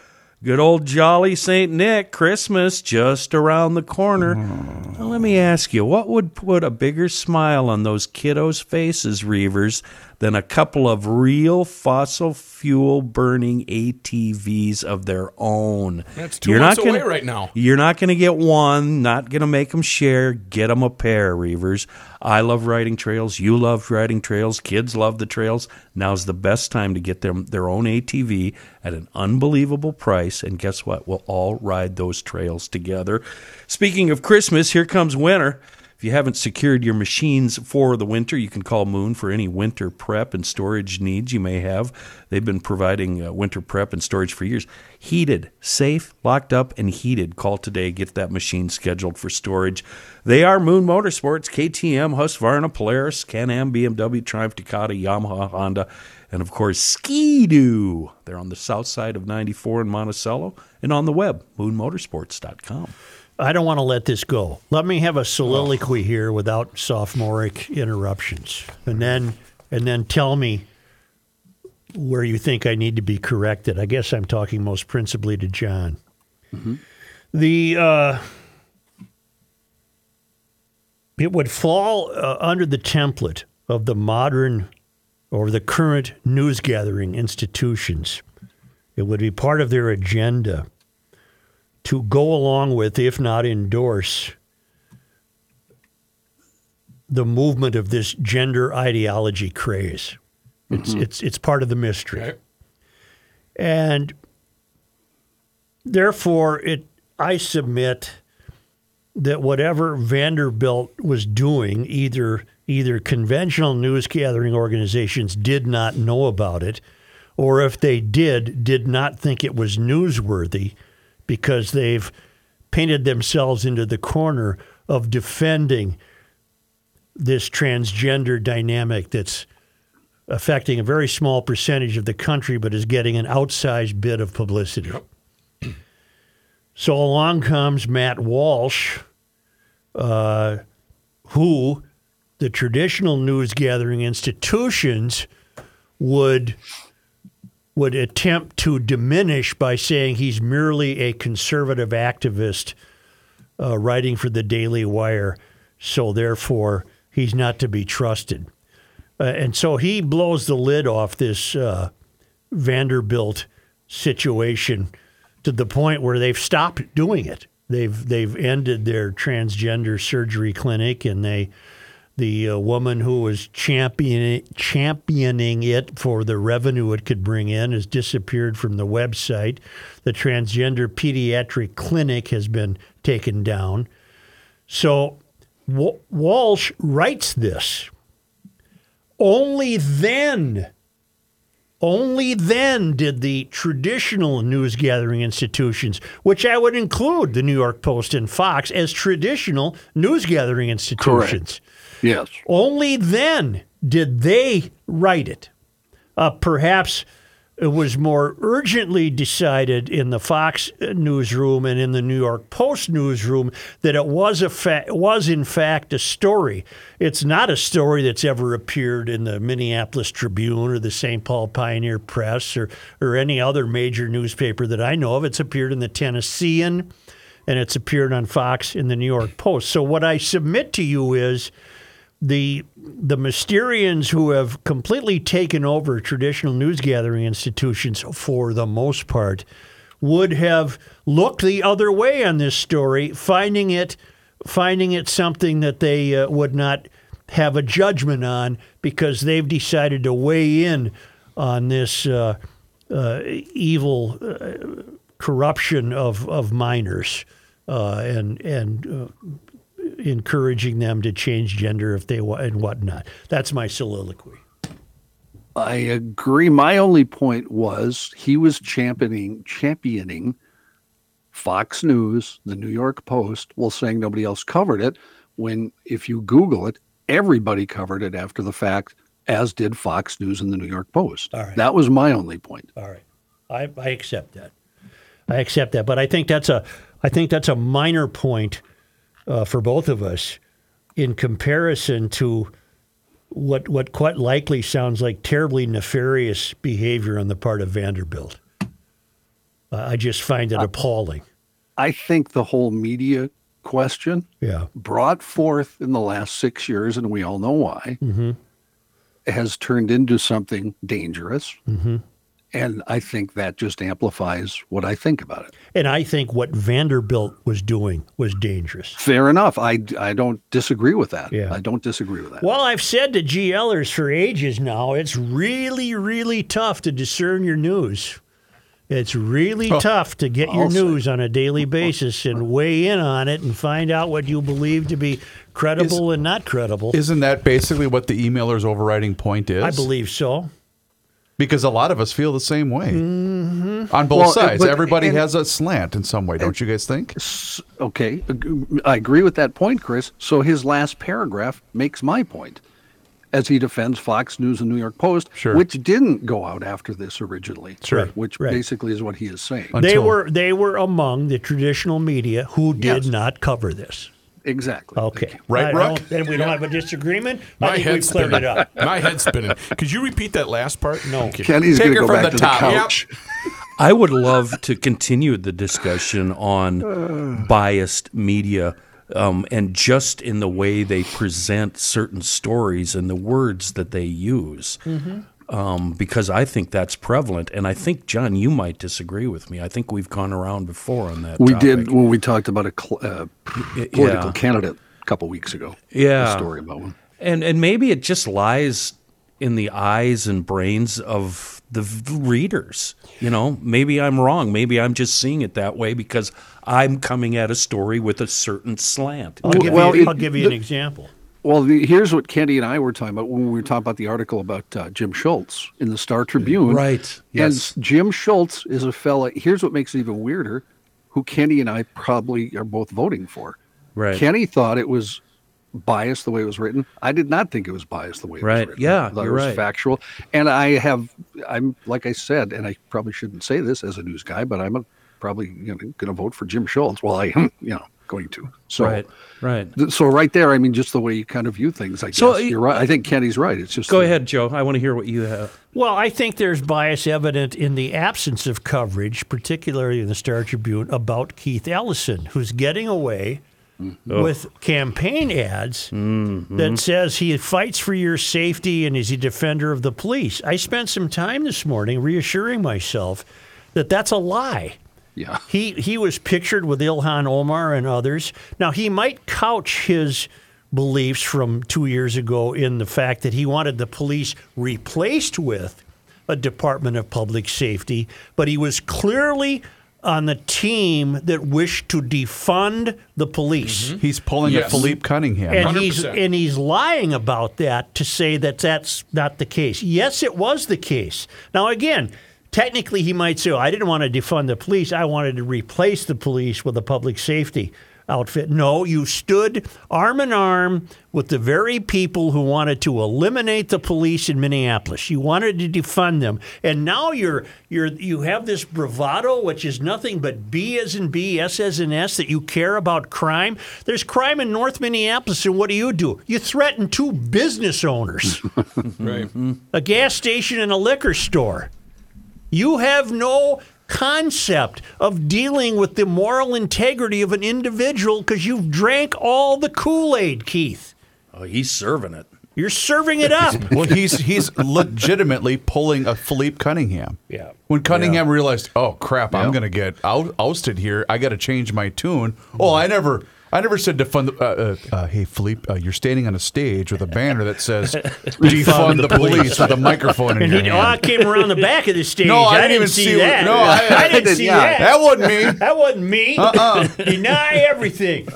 F: Good old jolly St. Nick, Christmas just around the corner. Now, let me ask you, what would put a bigger smile on those kiddos' faces, Reavers, than a couple of real fossil fuel burning ATVs of their own?
D: That's two months away right now.
F: You're not going to get one, not going to make them share. Get them a pair, Reavers. I love riding trails. You love riding trails. Kids love the trails. Now's the best time to get them their own ATV at an unbelievable price. And guess what? We'll all ride those trails together. Speaking of Christmas, here comes winter. If you haven't secured your machines for the winter, you can call Moon for any winter prep and storage needs you may have. They've been providing uh, winter prep and storage for years. Heated, safe, locked up, and heated. Call today. Get that machine scheduled for storage. They are Moon Motorsports, KTM, Husqvarna, Polaris, Can-Am, BMW, Triumph, Ducati, Yamaha, Honda, and of course Ski-Doo. They're on the south side of 94 in Monticello and on the web, moonmotorsports.com.
B: I don't want to let this go. Let me have a soliloquy here without sophomoric interruptions, and then and then tell me where you think I need to be corrected. I guess I'm talking most principally to John. The uh, it would fall uh, under the template of the modern or the current news gathering institutions. It would be part of their agenda to go along with, if not endorse, the movement of this gender ideology craze. It's mm-hmm. it's it's part of the mystery,
D: Okay.
B: and therefore, it I submit that whatever Vanderbilt was doing, either either conventional news gathering organizations did not know about it, or if they did, did not think it was newsworthy because they've painted themselves into the corner of defending this transgender dynamic that's affecting a very small percentage of the country but is getting an outsized bit of publicity. So along comes Matt Walsh, uh, who the traditional news gathering institutions would would attempt to diminish by saying he's merely a conservative activist uh, writing for the Daily Wire, so therefore he's not to be trusted. Uh, and so he blows the lid off this uh, Vanderbilt situation to the point where they've stopped doing it. They've they've ended their transgender surgery clinic, and they the uh, woman who was championing championing it for the revenue it could bring in has disappeared from the website. The transgender pediatric clinic has been taken down. So Wa- Walsh writes this. Only then, only then did the traditional news gathering institutions, which I would include the New York Post and Fox as traditional news gathering institutions.
C: Yes.
B: Only then did they write it. Uh, perhaps it was more urgently decided in the Fox newsroom and in the New York Post newsroom that it was a fa- was in fact a story. It's not a story that's ever appeared in the Minneapolis Tribune or the St. Paul Pioneer Press or or any other major newspaper that I know of. It's appeared in the Tennessean and it's appeared on Fox in the New York Post. So what I submit to you is the the Mysterians who have completely taken over traditional news gathering institutions for the most part would have looked the other way on this story, finding it finding it something that they uh, would not have a judgment on because they've decided to weigh in on this uh, uh, evil uh, corruption of of minors uh, and and uh, encouraging them to change gender if they want and whatnot. That's my soliloquy.
C: I agree. My only point was he was championing championing Fox News, the New York Post, while saying nobody else covered it. When if you Google it, everybody covered it after the fact, as did Fox News and the New York Post.
B: All right.
C: That was my only point.
B: All right, I, I accept that. I accept that, but I think that's a I think that's a minor point uh, for both of us in comparison to what what quite likely sounds like terribly nefarious behavior on the part of Vanderbilt. Uh, I just find it appalling.
C: I think the whole media question
B: Yeah.
C: brought forth in the last six years, and we all know why,
B: Mm-hmm.
C: has turned into something dangerous. And I think that just amplifies what I think about it.
B: And I think what Vanderbilt was doing was dangerous.
C: Fair enough. I, I don't disagree with that.
B: Yeah.
C: I don't disagree with that.
B: Well, I've said to GLers for ages now, it's really, really tough to discern your news. It's really tough to get your
C: I'll say.
B: news on a daily basis and weigh in on it and find out what you believe to be credible and not credible.
A: Isn't that basically what the emailer's overriding point is?
B: I believe so.
A: Because a lot of us feel the same way
B: Mm-hmm.
A: on both
C: Well,
A: sides.
C: but-
A: Everybody
C: and-
A: has a slant in some way, don't you guys think?
C: okay. I agree with that point, Chris. So his last paragraph makes my point as he defends Fox News and New York Post,
A: Sure.
C: which didn't go out after this originally.
A: Sure.
C: Which
B: Right.
C: basically is what he is saying.
A: Un-
B: They
A: Until-
B: were they were among the traditional media who did
C: Yes.
B: not cover this.
C: Exactly.
B: Okay.
A: Right,
B: I Then we don't have a disagreement.
D: My
B: I think we've
D: head's
B: cleared
D: spinning.
B: it up.
D: My head's spinning. Could you repeat that last part? No. Okay.
C: Kenny's
A: Take
C: going to
A: her
C: go
A: from
C: back
A: the
C: to
A: top.
C: the
A: Yep.
C: couch.
F: I would love to continue the discussion on biased media um, and just in the way they present certain stories and the words that they use. Um, because I think that's prevalent. And I think, John, you might disagree with me. I think we've gone around before on that.
C: We
F: topic.
C: did when we talked about a cl- uh, political
F: yeah.
C: candidate a couple weeks ago.
F: Yeah.
C: A story about one.
F: And and maybe it just lies in the eyes and brains of the readers. You know, maybe I'm wrong. Maybe I'm just seeing it that way because I'm coming at a story with a certain slant.
B: I'll give
C: Well,
B: you,
C: it-
B: I'll give you an example.
C: Well, the, here's what Kenny and I were talking about when we were talking about the article about uh, Jim Schultz in the Star Tribune.
F: Right. Yes.
C: And Jim Schultz is a fella. Here's what makes it even weirder: who Kenny and I probably are both voting for.
F: Right.
C: Kenny thought it was biased the way it was written. I did not think it was biased the way it
F: Right.
C: was written.
F: Yeah, you're
C: it was
F: right.
C: factual. And I have, I'm like I said, and I probably shouldn't say this as a news guy, but I'm a probably you know, going to vote for Jim Schultz. Well, I am, you know, going to. So,
F: Right, right.
C: th- so right there, I mean, just the way you kind of view things. I guess
F: So,
C: you're right. I think Kenny's right. It's just
F: Go
C: the-
F: ahead, Joe. I want to hear what you have.
B: Well, I think there's bias evident in the absence of coverage, particularly in the Star Tribune, about Keith Ellison, who's getting away mm-hmm. with campaign ads mm-hmm. that says he fights for your safety and is a defender of the police. I spent some time this morning reassuring myself that that's a lie.
C: Yeah.
B: He he was pictured with Ilhan Omar and others. Now he might couch his beliefs from two years ago in the fact that he wanted the police replaced with a Department of Public Safety, but he was clearly on the team that wished to defund the police. Mm-hmm.
A: He's pulling
D: Yes.
A: a Phillipe Cunningham.
B: And he's
D: 100%.
B: and he's lying about that to say that that's not the case. Yes, it was the case. Now again, technically he might say, oh, "I didn't want to defund the police. I wanted to replace the police with a public safety outfit." No, you stood arm in arm with the very people who wanted to eliminate the police in Minneapolis. You wanted to defund them, and now you're you're you have this bravado, which is nothing but B as in B, S as in S, that you care about crime. There's crime in North Minneapolis, and what do you do? You threaten two business owners,
D: Right.
B: a gas station and a liquor store. You have no concept of dealing with the moral integrity of an individual because you've drank all the Kool Aid, Keith.
F: Oh, he's serving it.
B: You're serving it up.
A: well, he's he's legitimately pulling a Phillipe Cunningham.
B: Yeah.
A: When Cunningham realized, oh crap, I'm going to get out, ousted here. I got to change my tune. Oh, I never. I never said defund. The, uh, uh, uh, hey, Phillipe, uh, you're standing on a stage with a banner that says "Defund the police" with a microphone in
B: And
A: your
B: he, oh, I came around the back of the stage.
A: No, I
B: I,
A: didn't even
B: see,
A: see
B: that.
A: no, I-
B: I didn't see
C: yeah,
B: that.
A: That wasn't me.
B: That wasn't me.
A: Uh-uh.
B: Deny everything.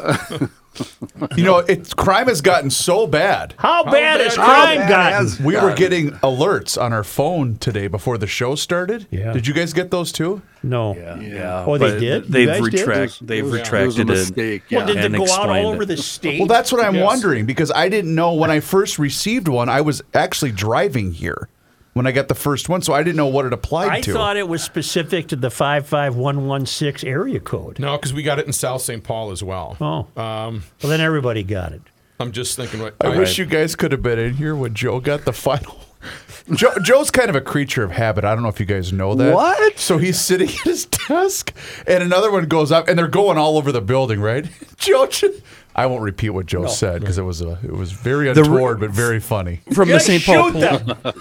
A: You know, it's crime has gotten so bad.
B: How, bad
D: bad
B: has crime
C: bad
B: gotten?
C: has-
A: We were
C: God.
A: getting alerts on our phone today before the show started.
B: Yeah.
A: Did you guys get those too?
B: No.
F: Yeah.
B: Oh, they
F: but
B: did? You
F: They've
B: guys did?
F: retract. They've
C: It was a
F: retracted it.
C: mistake,
B: Well,
C: yeah.
B: did
F: and
B: go out
F: explained
B: all over
F: it.
B: the state?
A: Well, that's what I'm
D: Yes.
A: wondering because I didn't know when I first received one. I was actually driving here when I got the first one, so I didn't know what it applied
B: I
A: to.
B: I thought it was specific to the 55116 area code.
D: No, because we got it in South St. Paul as well.
B: Oh.
D: Um,
B: Well, then everybody got it.
D: I'm just thinking. What
A: I wish you guys could have been in here when Joe got the final. Joe, Joe's kind of a creature of habit. I don't know if you guys know that.
C: What?
A: So he's sitting at his desk, and another one goes up, and they're going all over the building, right? Joe, ju- I won't repeat what Joe said because it was a it was very
F: The
A: but very funny.
F: from the St. Paul Poli-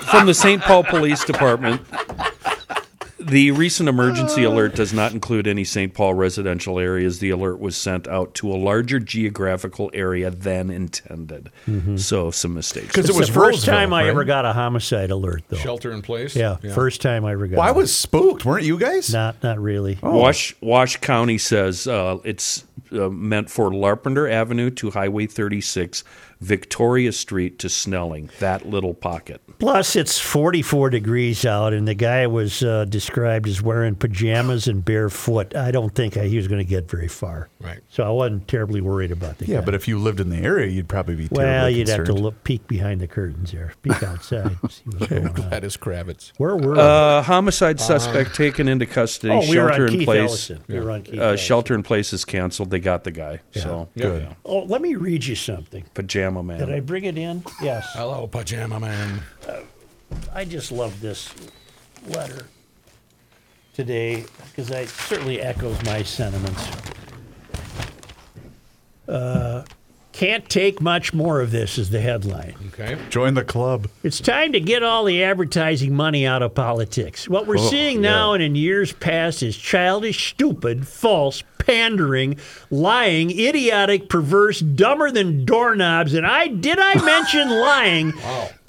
F: from the St. Paul Police Department. The recent emergency alert does not include any St. Paul residential areas. The alert was sent out to a larger geographical area than intended. So some mistakes.
A: Because it was
B: the first
A: Roseville,
B: time I
A: right?
B: ever got a homicide alert, though.
D: shelter in place.
B: Yeah, first time I ever got.
A: Well, I was spooked, weren't you guys?
B: not not really.
F: Wash Wash County says uh, it's uh, meant for Larpenter Avenue to Highway 36, Victoria Street to Snelling. That little pocket.
B: Plus, it's 44 degrees out, and the guy was uh, described as wearing pajamas and barefoot. I don't think he was going to get very far.
D: Right.
B: So I wasn't terribly worried about the
A: Yeah,
B: guy.
A: but if you lived in the area, you'd probably be terribly
B: well, you'd have to look, peek behind the curtains there, peek outside, see what's going on.
D: That is Kravitz.
B: Where were we?
F: Uh, homicide suspect taken into custody.
B: oh, we were
F: shelter
B: on
F: in
B: Keith
F: place.
B: Ellison. We were on Keith
F: Uh,
B: Ellison.
F: shelter in place is canceled. They got the guy. So
A: Good.
B: Oh, let me read you something.
F: Pajama man.
B: Did I bring it in? Yes.
D: Hello, pajama man.
B: I just love this letter today because it certainly echoes my sentiments. Uh, can't take much more of this, is the headline.
D: Okay.
A: Join the club.
B: It's time to get all the advertising money out of politics. What we're oh, seeing now and in years past is childish, stupid, false, pandering, lying, idiotic, perverse, dumber than doorknobs. And I did I mention lying?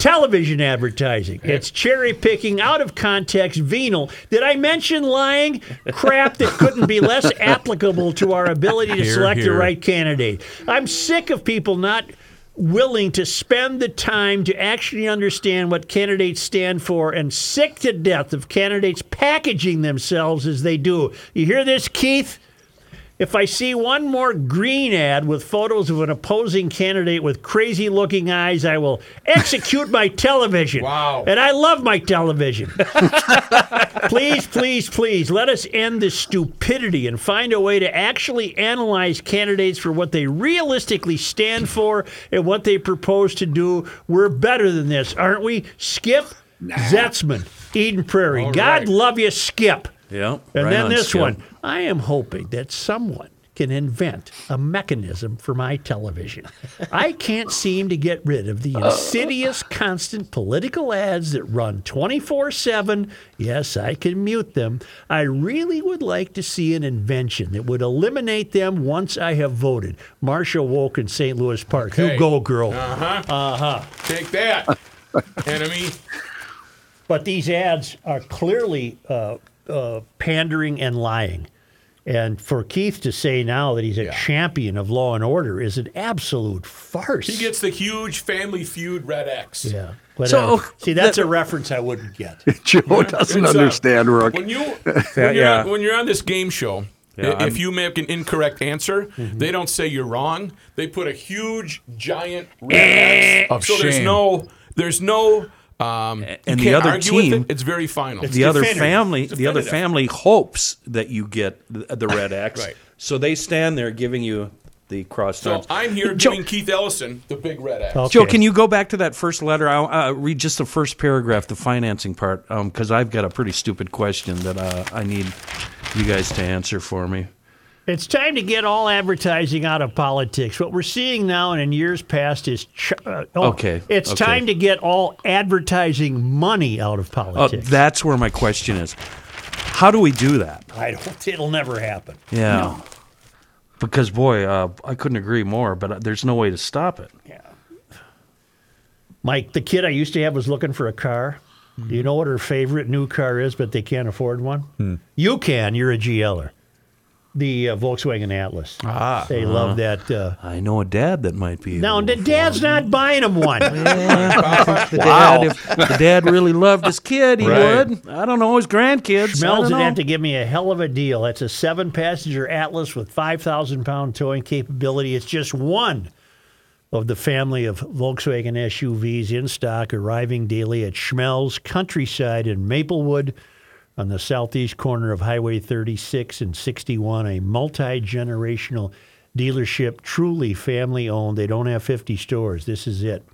B: Television advertising. It's cherry picking, out of context, venal. Did I mention lying? Crap that couldn't be less applicable to our ability to
A: Hear,
B: select the right candidate. I'm sick of people not willing to spend the time to actually understand what candidates stand for and sick to death of candidates packaging themselves as they do. You hear this, Keith? If I see one more green ad with photos of an opposing candidate with crazy looking eyes, I will execute my television.
D: Wow.
B: And I love my television. please, please, please, let us end this stupidity and find a way to actually analyze candidates for what they realistically stand for and what they propose to do. We're better than this, aren't we? Skip Zetzman, Eden Prairie.
D: All
B: God
D: right.
B: love you, Skip.
F: Yeah.
B: And
F: right
B: then
F: on,
B: this
F: Skip.
B: one. I am hoping that someone can invent a mechanism for my television. I can't seem to get rid of the insidious, constant political ads that run 24 7. Yes, I can mute them. I really would like to see an invention that would eliminate them once I have voted. Marsha Woke in St. Louis Park. You go, girl. Uh huh. Uh huh.
D: Take that, enemy.
B: But these ads are clearly uh, uh, pandering and lying. And for Keith to say now that he's a
D: Yeah.
B: champion of law and order is an absolute farce.
D: He gets the huge Family Feud Red X.
B: yeah. But,
F: So,
B: uh, see, that's a reference I wouldn't get.
C: Joe doesn't
D: It's, uh,
C: understand, Rook.
D: When you when, you're,
F: yeah.
D: when you're on this game show,
F: Yeah,
D: if
F: I'm-
D: you make an incorrect answer,
B: Mm-hmm.
D: they don't say you're wrong. They put a huge giant red X.
A: Of
D: so there's no there's no um,
F: And the other team-
D: it. It's very final.
F: the other family the other family hopes that you get the, the red X.
D: Right.
F: So they stand there giving you the cross
D: So
F: arms.
D: I'm here
F: Joe,
D: giving Keith Ellison the big red X.
B: Okay.
F: Joe, can you go back to that first letter? I'll uh, read just the first paragraph, the financing part, because I've got a pretty stupid question that uh, I need you guys to answer for me.
B: It's time to get all advertising out of politics. What we're seeing now and in years past is ch- uh, oh,
F: Okay,
B: It's
F: okay.
B: time to get all advertising money out of
F: Oh,
B: politics.
F: that's where my question is. How do we do that?
B: I don't. It'll never happen.
F: Yeah. Because boy, uh, I couldn't agree more. But uh, there's no way to stop it. Yeah.
B: Mike, the kid I used to have was looking for a car. Do you know what her favorite new car is, but they can't afford one? You can. You're a GLer. The uh, Volkswagen Atlas.
A: Ah.
B: They love that. Uh,
F: I know a dad that might be.
B: no, the
F: to
B: dad's not buying him one.
F: The dad, if the dad really loved his kid, he
A: Right.
F: would. I don't know his grandkids. I
B: Schmelz
F: don't
B: would have to give me a hell of a deal. That's a seven passenger Atlas with 5,000 pound towing capability. It's just one of the family of Volkswagen SUVs in stock arriving daily at Schmelz Countryside in Maplewood on the southeast corner of Highway 36 and 61, a multi generational dealership, truly family owned. They don't have 50 stores. This is it.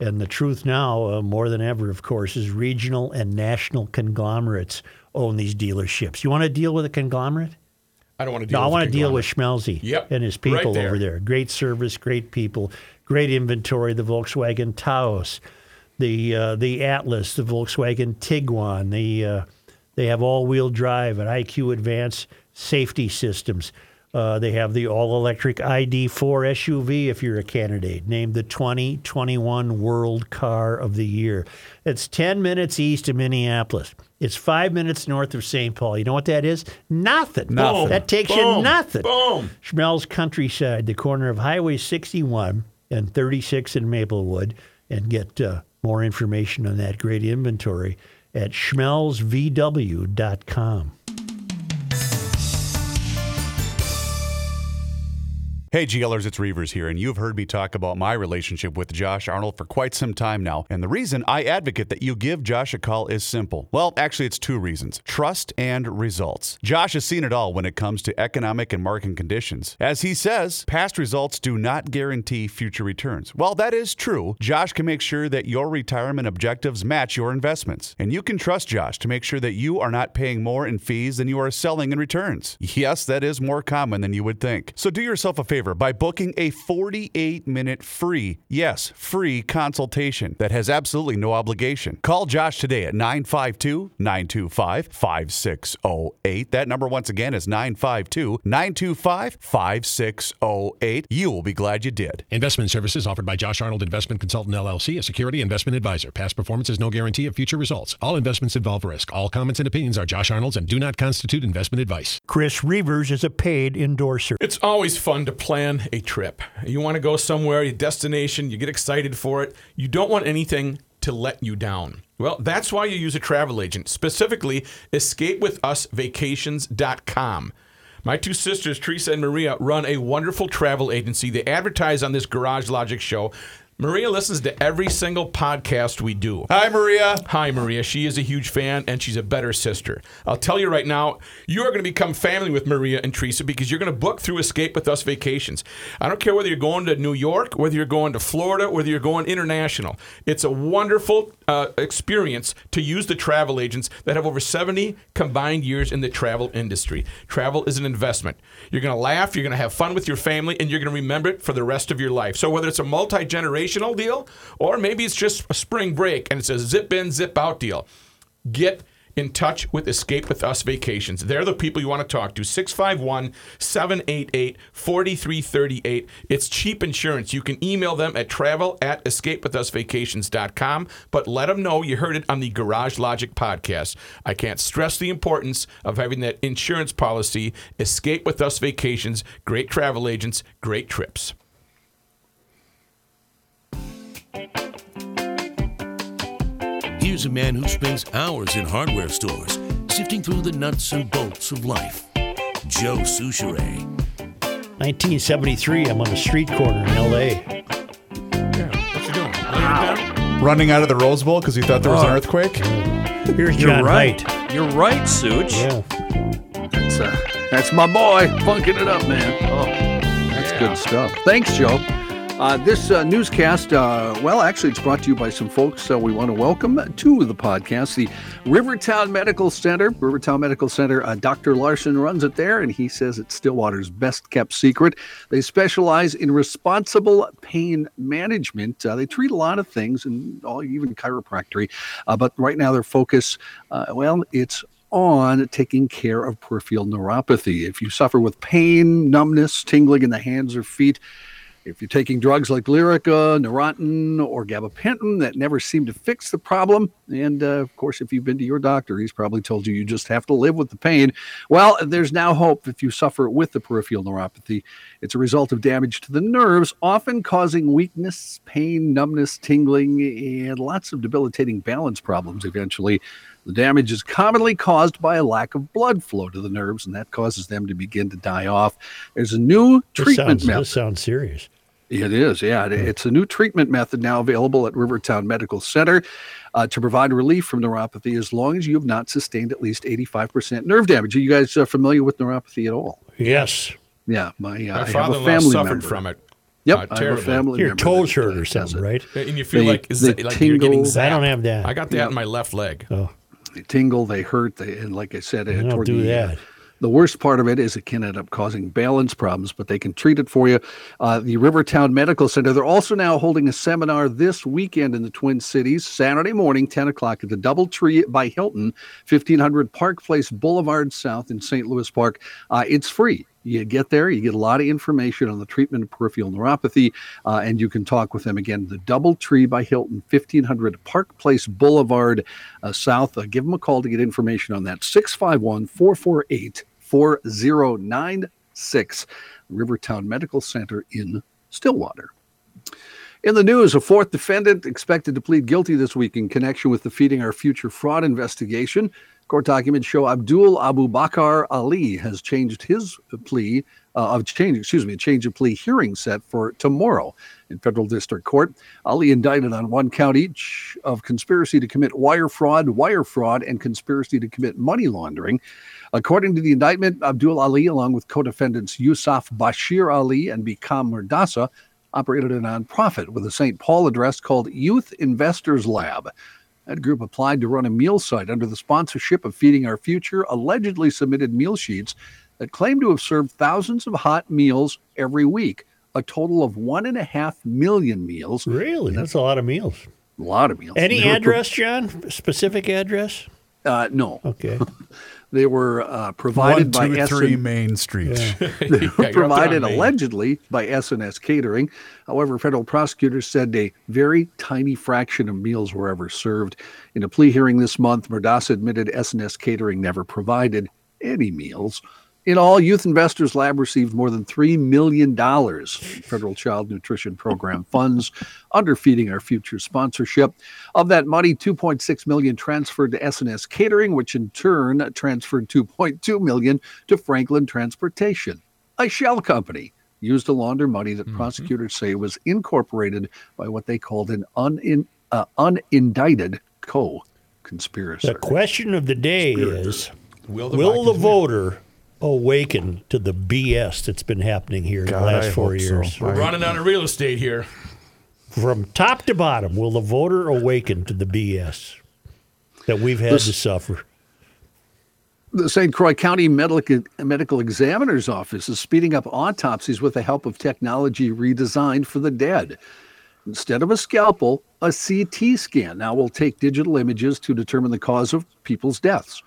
B: And the truth now, uh, more than ever, of course, is regional and national conglomerates own these dealerships. You want to deal with a conglomerate?
D: I don't want to deal.
B: No, I want to deal with. Schmelzy
D: Yep,
B: and his
D: right
B: people
D: there.
B: over there. Great service, great people, great inventory. The Volkswagen Taos, the uh, the Atlas, the Volkswagen Tiguan. The uh, they have all-wheel drive and IQ Advanced safety systems. Uh, they have the all-electric ID4 SUV if you're a candidate, named the 2021 World Car of the Year. It's 10 minutes east of Minneapolis. It's five minutes north of St. Paul. You know what that is? Nothing.
A: Nothing.
B: That takes you
D: Boom.
B: nothing.
D: Boom.
B: Schmelz Countryside, the corner of Highway 61 and 36 in Maplewood, and get uh, more information on that great inventory at schmelzvw.com.
A: Hey, GLers, it's Reavers here, and you've heard me talk about my relationship with Josh Arnold for quite some time now. And the reason I advocate that you give Josh a call is simple. Well, actually, it's two reasons trust and results. Josh has seen it all when it comes to economic and market conditions. As he says, past results do not guarantee future returns. Well, that is true. Josh can make sure that your retirement objectives match your investments. And you can trust Josh to make sure that you are not paying more in fees than you are selling in returns. Yes, that is more common than you would think. So do yourself a favor by booking a 48 minute free, yes, free consultation that has absolutely no obligation. Call Josh today at 952 925 5608. That number, once again, is 952 925 5608. You will be glad you did.
H: Investment services offered by Josh Arnold Investment Consultant LLC, a security investment advisor. Past performance is no guarantee of future results. All investments involve risk. All comments and opinions are Josh Arnold's and do not constitute investment advice.
B: Chris Reavers is a paid endorser.
D: It's always fun to plan a trip. You want to go somewhere, a destination, you get excited for it. You don't want anything to let you down. Well, that's why you use a travel agent, specifically escapewithusvacations.com. My two sisters, Teresa and Maria, run a wonderful travel agency. They advertise on this Garage Logic show. Maria listens to every single podcast we do.
A: Hi, Maria.
D: Hi, Maria. She is a huge fan and she's a better sister. I'll tell you right now, you are going to become family with Maria and Teresa because you're going to book through Escape with Us Vacations. I don't care whether you're going to New York, whether you're going to Florida, whether you're going international. It's a wonderful uh, experience to use the travel agents that have over 70 combined years in the travel industry. Travel is an investment. You're going to laugh, you're going to have fun with your family, and you're going to remember it for the rest of your life. So whether it's a multi generational deal or maybe it's just a spring break and it's a zip in, zip out deal, get in touch with Escape with Us Vacations. They're the people you want to talk to. 651 788 4338. It's cheap insurance. You can email them at travel at escapewithusvacations.com, but let them know you heard it on the Garage Logic podcast. I can't stress the importance of having that insurance policy. Escape with Us Vacations. Great travel agents, great trips.
I: Here's a man who spends hours in hardware stores sifting through the nuts and bolts of life. Joe Soucheray.
B: 1973, I'm on a street corner in L.A.
D: What you doing? Laying?
A: Running out of the Rose Bowl because he thought there was an earthquake.
B: Here's
F: You're
B: John
F: right.
B: Haidt.
F: You're right, Such.
B: Yeah.
C: That's uh, that's my boy, funking it up, man. Oh, that's good stuff. Thanks, Joe. Uh, this uh, newscast, uh, well, actually, it's brought to you by some folks uh, we want to welcome to the podcast. The Rivertown Medical Center, Rivertown Medical Center, uh, Dr. Larson runs it there, and he says it's Stillwater's best kept secret. They specialize in responsible pain management. Uh, they treat a lot of things, and all, even chiropractic, but right now their focus, well, it's on taking care of peripheral neuropathy. If you suffer with pain, numbness, tingling in the hands or feet, if you're taking drugs like Lyrica, Neurontin, or gabapentin that never seem to fix the problem, and uh, of course, if you've been to your doctor, he's probably told you you just have to live with the pain. Well, there's now hope if you suffer with the peripheral neuropathy. It's a result of damage to the nerves, often causing weakness, pain, numbness, tingling, and lots of debilitating balance problems eventually. The damage is commonly caused by a lack of blood flow to the nerves, and that causes them to begin to die off. There's a new
B: This
C: treatment
B: sounds,
C: method.
B: this sounds serious.
C: It is, yeah. It's a new treatment method now available at Rivertown Medical Center uh, to provide relief from neuropathy as long as you have not sustained at least 85% nerve damage. Are you guys uh, familiar with neuropathy at all?
B: Yes.
C: Yeah, my, uh,
D: My
C: I have a
D: father-in-law
C: family
D: suffered
C: member.
D: from it.
C: Yep,
D: Uh,
C: I have a family
B: Your
C: member.
B: toes
C: that,
B: hurt
C: uh,
B: or something,
C: it.
B: right?
D: And you feel
C: They-
D: like, is
C: they
D: that, like you're getting
C: tingle.
B: I don't have that.
D: I got that
C: Yep.
D: in my left leg.
B: Oh,
C: They tingle, they hurt, they, and like I said, uh,
B: I don't
C: toward
B: do
C: the, uh,
B: that.
C: The worst part of it is it can end up causing balance problems, but they can treat it for you. Uh, the Rivertown Medical Center, they're also now holding a seminar this weekend in the Twin Cities, Saturday morning, 10 o'clock at the Doubletree by Hilton, 1500 Park Place Boulevard South in St. Louis Park. Uh, it's free. You get there, you get a lot of information on the treatment of peripheral neuropathy, uh, and you can talk with them again. The Doubletree by Hilton, 1500 Park Place Boulevard uh, South. Uh, give them a call to get information on that. 651 448 4096, Rivertown Medical Center in Stillwater. In the news, a fourth defendant expected to plead guilty this week in connection with the Feeding Our Future fraud investigation. Court documents show Abdul Abu Bakar Ali has changed his plea uh, of change, excuse me, a change of plea hearing set for tomorrow in federal district court. Ali indicted on one count each of conspiracy to commit wire fraud, wire fraud, and conspiracy to commit money laundering. According to the indictment, Abdul Ali, along with co-defendants Yusuf Bashir Ali and Bekam Merdassa, operated a nonprofit with a St. Paul address called Youth Inventors Lab. That group applied to run a meal site under the sponsorship of Feeding Our Future, allegedly submitted meal sheets that claim to have served thousands of hot meals every week, a total of one and a half million meals.
B: Really? That's a lot of meals.
C: A lot of meals.
B: Any
C: were pro-
B: address, John? Specific address?
C: Uh, no,
B: Okay.
C: they were uh, provided
A: One,
C: by
A: two,
C: S
A: three
C: and-
A: Main Street.
C: They were
D: you're up there
C: provided allegedly by S&S Catering. However, federal prosecutors said a very tiny fraction of meals were ever served. In a plea hearing this month, Merdassa admitted S&S Catering never provided any meals. In all, Youth Inventors Lab received more than $3 million federal child nutrition program funds under Feeding Our Future sponsorship. Of that money, 2.6 million transferred to S&S Catering, which in turn transferred 2.2 million to Franklin Transportation, a shell company used to launder money that prosecutors say was incorporated by what they called an unin, uh, unindicted co-conspirator.
B: The question of the day is
D: Will the,
B: Will the
D: Vikings win?
B: voter awaken to the BS that's been happening here in the last
A: I
B: four
A: hope so.
B: years?
D: We're running out of real estate here.
B: From top to bottom, will the voter awaken to the BS that we've had to suffer?
C: The St. Croix County Medical, Medical Examiner's Office is speeding up autopsies with the help of technology redesigned for the dead. Instead of a scalpel, a CT scan now will take digital images to determine the cause of people's deaths.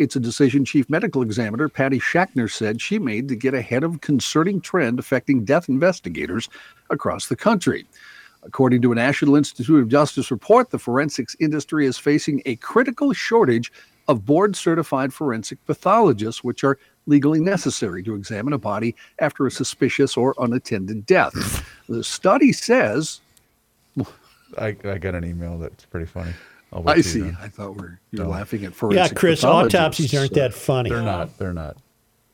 C: It's a decision Chief Medical Examiner Patty Schachtner said she made to get ahead of a concerning trend affecting death investigators across the country. According to a National Institute of Justice report, the forensics industry is facing a critical shortage of board certified forensic pathologists, which are legally necessary to examine a body after a suspicious or unattended death. The study says,
A: I, I got an email that's pretty funny. I'll
C: I see.
A: you're.
C: I thought we're you're
A: No.
C: laughing at
B: Yeah, Chris, autopsies aren't that funny.
A: They're not. They're not.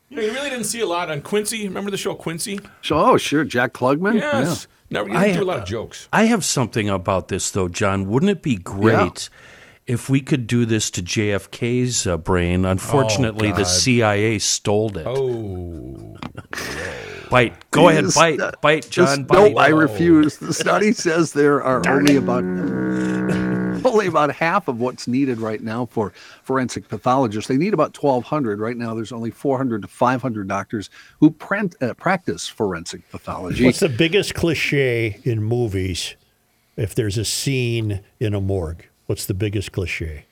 D: You know, you really didn't see a lot on Quincy. Remember the show Quincy?
C: So, oh, sure, Jack Klugman.
D: Yes. No, you didn't
F: I-
D: do a lot of jokes.
F: I have something about this, though, John. Wouldn't it be great if we could do this to JFK's uh, brain? Unfortunately, the CIA stole it.
D: Oh.
F: Bite. Go ahead,
C: This-
F: bite. Bite,
C: This-
F: John.
C: no,
F: bite.
C: I refuse. The study says there are only about only about half of what's needed right now for forensic pathologists. They need about 1,200. Right now, there's only 400 to 500 doctors who prent, uh, practice forensic pathology.
B: What's the biggest cliche in movies if there's a scene in a morgue? What's the biggest cliche?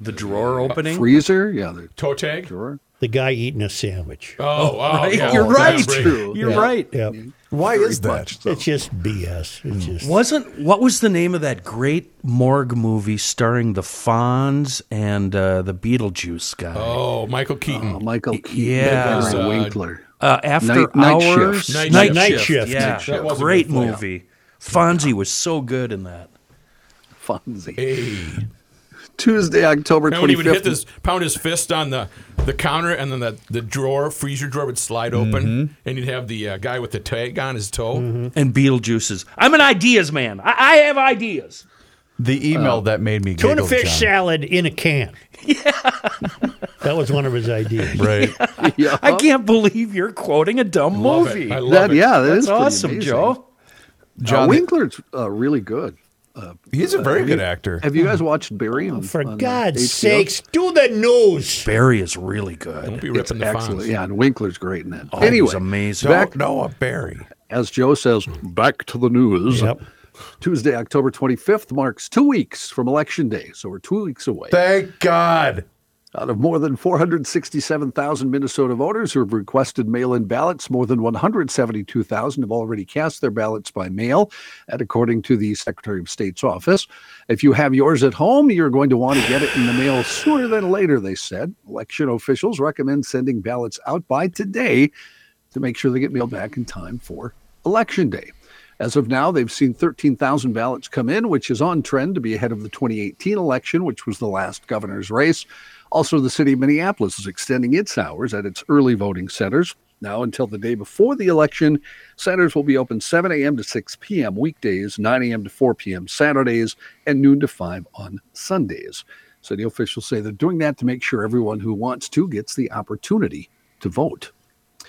F: The drawer opening.
C: Freezer? Yeah, the
D: Toe tag?
C: drawer.
B: The guy eating a sandwich.
D: Oh, oh,
F: right.
D: yeah.
F: You're
D: Oh,
F: right.
D: that's.
C: True.
F: You're
B: Yeah.
F: right.
B: Yep.
A: Why is that?
C: much so.
B: It's just BS. It's just
F: Wasn't what was the name of that great morgue movie starring the Fonz and uh, the Beetlejuice guy?
D: Oh, Michael Keaton.
C: Uh, Michael Keaton,
F: Yeah.
C: Henry
D: Uh,
C: Winkler.
F: Uh, After
C: Night- Night
F: Hours,
C: Shift.
D: Night
B: Night,
D: Shift.
B: night
D: Shift.
B: shift.
F: Yeah,
D: Night Shift. That
F: great movie. Fonzie was so good in that.
C: Fonzie.
D: Hey.
C: Tuesday, October
D: And when he would hit
C: 25th.
D: this, pound his fist on the, the counter, and then the, the drawer, freezer drawer would slide open, and you'd have the uh, guy with the tag on his toe.
F: And Beetlejuice's. I'm an ideas man. I, I have ideas.
A: The email that made me
B: Tuna
A: giggle,
B: fish
A: John.
B: salad in a can. Yeah. that was one of his ideas.
A: Right.
C: yeah.
F: I can't believe you're quoting a dumb
D: Love
F: movie.
D: it. I love
C: That,
D: it.
C: yeah, that is
F: That's
C: pretty
F: awesome,
C: amazing.
F: Joe.
C: John, uh, Winkler's uh, really good.
A: He's a very good actor.
C: Have you guys watched Barry? On,
B: For
C: on, uh,
B: God's
C: HBO?
B: sakes, do the news.
F: Barry is really good.
D: Don't be
C: It's
D: ripping the
C: excellent.
D: fonts.
C: Yeah, and Winkler's great in that.
F: Oh,
C: anyway,
F: he's amazing.
C: back-
A: Noah Barry.
C: as Joe says, back to the news.
B: Yep.
C: Tuesday, October 25th marks two weeks from Election Day, so we're two weeks away.
A: Thank God.
C: Out of more than 467,000 Minnesota voters who have requested mail in ballots, more than 172,000 have already cast their ballots by mail, and according to the Secretary of State's office. If you have yours at home, you're going to want to get it in the mail sooner than later, they said. Election officials recommend sending ballots out by today to make sure they get mailed back in time for Election Day. As of now, they've seen 13,000 ballots come in, which is on trend to be ahead of the 2018 election, which was the last governor's race. Also, the city of Minneapolis is extending its hours at its early voting centers. Now, until the day before the election, centers will be open 7 a.m. to 6 p.m. weekdays, 9 a.m. to 4 p.m. Saturdays, and noon to 5 on Sundays. City officials say they're doing that to make sure everyone who wants to gets the opportunity to vote.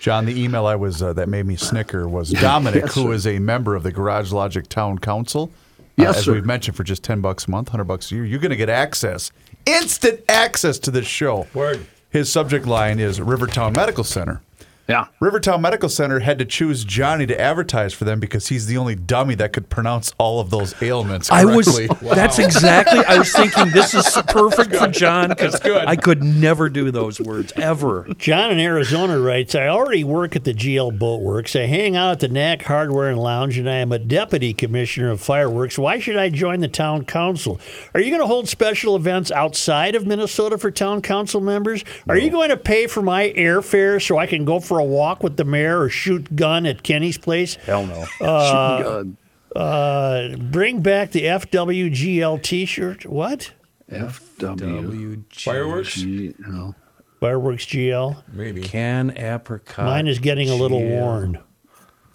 A: John, the email I was uh, that made me snicker was Dominic,
C: Yes,
A: who is a member of the Garage Logic Town Council.
C: Yes,
A: as
C: sir.
A: we've mentioned, for just ten bucks a month, hundred bucks a year, you're going to get access, instant access to this show.
D: Word.
A: His subject line is Rivertown Medical Center.
C: Yeah.
A: Rivertown Medical Center had to choose Johnny to advertise for them because he's the only dummy that could pronounce all of those ailments
F: I was.
A: correctly.
F: That's exactly. I was thinking this is perfect for John because I could never do those words ever.
B: John in Arizona writes, I already work at the GL Boatworks. I hang out at the NAC Hardware and Lounge, and I am a deputy commissioner of fireworks. Why should I join the town council? Are you going to hold special events outside of Minnesota for town council members? Are you going to pay for my airfare so I can go for a walk with the mayor or shoot gun at Kenny's place?
F: Hell no.
C: God.
B: Uh, bring back the FWGL T-shirt. What?
C: FW.
D: Fireworks?
C: G- no.
B: Fireworks GL.
D: Maybe.
F: Can apricot.
B: Mine is getting a little
F: GL.
B: worn.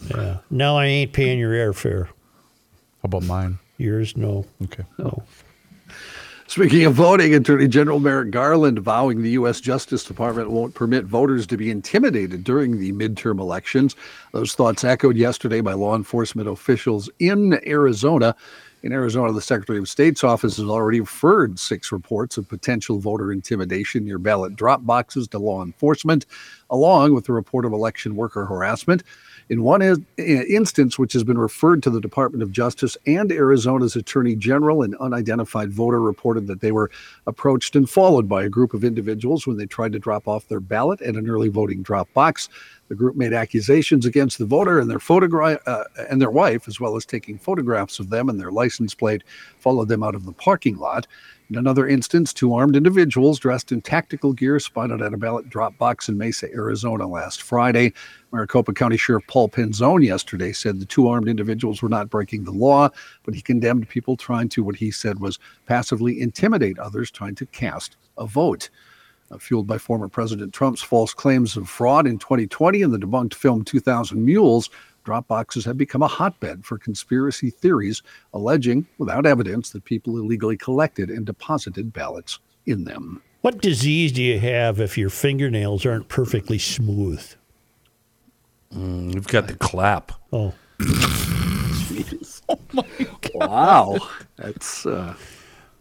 B: Yeah. No, I ain't paying your airfare.
A: How about mine?
B: Yours, no.
A: Okay.
B: No.
C: Speaking of voting, Attorney General Merrick Garland vowing the U.S. Justice Department won't permit voters to be intimidated during the midterm elections. Those thoughts echoed yesterday by law enforcement officials in Arizona. In Arizona, the Secretary of State's office has already referred six reports of potential voter intimidation near ballot drop boxes to law enforcement, along with the report of election worker harassment. In one instance, which has been referred to the Department of Justice and Arizona's Attorney General, an unidentified voter reported that they were approached and followed by a group of individuals when they tried to drop off their ballot at an early voting drop box. The group made accusations against the voter and their photograph uh, and their wife, as well as taking photographs of them and their license plate, followed them out of the parking lot. In another instance, two armed individuals dressed in tactical gear spotted at a ballot drop box in Mesa, Arizona last Friday. Maricopa County Sheriff Paul Penzone yesterday said the two armed individuals were not breaking the law, but he condemned people trying to, what he said was passively intimidate others trying to cast a vote. Uh, fueled by former President Trump's false claims of fraud in 2020 and the debunked film 2000 Mules, drop boxes have become a hotbed for conspiracy theories alleging, without evidence, that people illegally collected and deposited ballots in them.
B: What disease do you have if your fingernails aren't perfectly smooth?
F: You've got the clap.
B: Oh,
C: Wow, that's. Uh,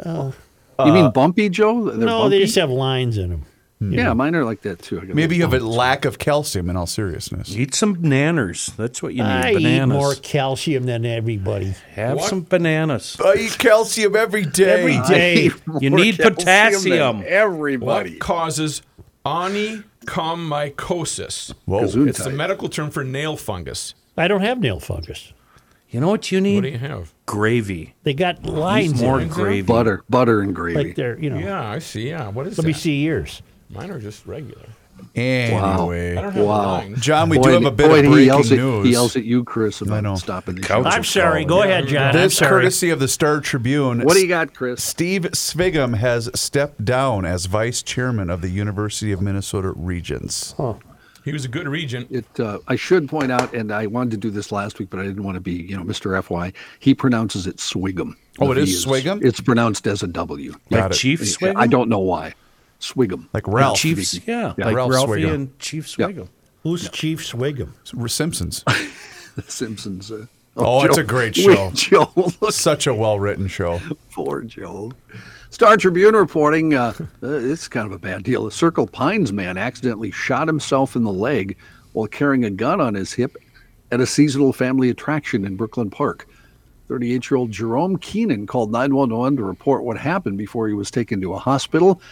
C: you mean bumpy, Joe? They're
B: no,
C: bumpy?
B: they just have lines in them. Hmm.
C: yeah, mine are like that too. I got
A: Maybe you have a lack of calcium in all seriousness.
F: Eat some bananas. That's what you need.
B: I
F: bananas.
B: eat more calcium than everybody.
F: Have some bananas.
A: I eat calcium every day.
B: Every day.
F: You need
C: calcium than
F: potassium.
C: Everybody.
D: What causes onychomycosis?
A: Whoa.
C: Gesundheit.
D: It's the medical term for nail fungus.
B: I don't have nail fungus.
F: You know what you need?
D: What
F: need?
D: do you have?
F: Gravy.
B: They got lines
F: More
B: in
F: gravy.
C: butter, butter and gravy.
B: Like they're, you know,
D: Yeah, I see. Yeah, what is
B: let me see yours.
D: Mine are just regular.
A: Anyway.
D: I
C: Wow.
A: John, we
C: Boy,
A: do have a bit
C: boy,
A: of
C: he
A: breaking
C: yells at,
A: news.
C: He yells at you, Chris,
A: I know.
C: about stopping the
F: Couch
C: show.
B: I'm sorry. Go ahead, John. I'm
A: This
B: sorry.
A: courtesy of the Star Tribune.
C: What do you got, Chris?
A: Steve Sviggum has stepped down as vice chairman of the University of Minnesota Regents.
D: He was a good regent.
C: It. Uh, I should point out, and I wanted to do this last week, but I didn't want to be, you know, Mr. FY. He pronounces it Swigum.
A: Oh,
C: The
A: it is Swigum?
C: It's pronounced as a W.
F: Like Chief Swigum?
C: I don't know why. Swigum.
A: Like Ralph.
F: Chiefs, yeah,
C: Yeah.
F: like
A: Ralph
F: Ralphie
A: Swigum.
F: and Chief
C: Yeah.
F: Swigum.
B: Who's Chief Swigum?
A: Simpsons.
C: The Simpsons. Uh,
A: Oh, it's
C: Joe-
A: a great show.
C: Joe, look
A: Such a well written show.
C: for Joe. Star Tribune reporting uh, uh, it's kind of a bad deal. A Circle Pines man accidentally shot himself in the leg while carrying a gun on his hip at a seasonal family attraction in Brooklyn Park. 38 year old Jerome Keenan called 911 to report what happened before he was taken to a hospital.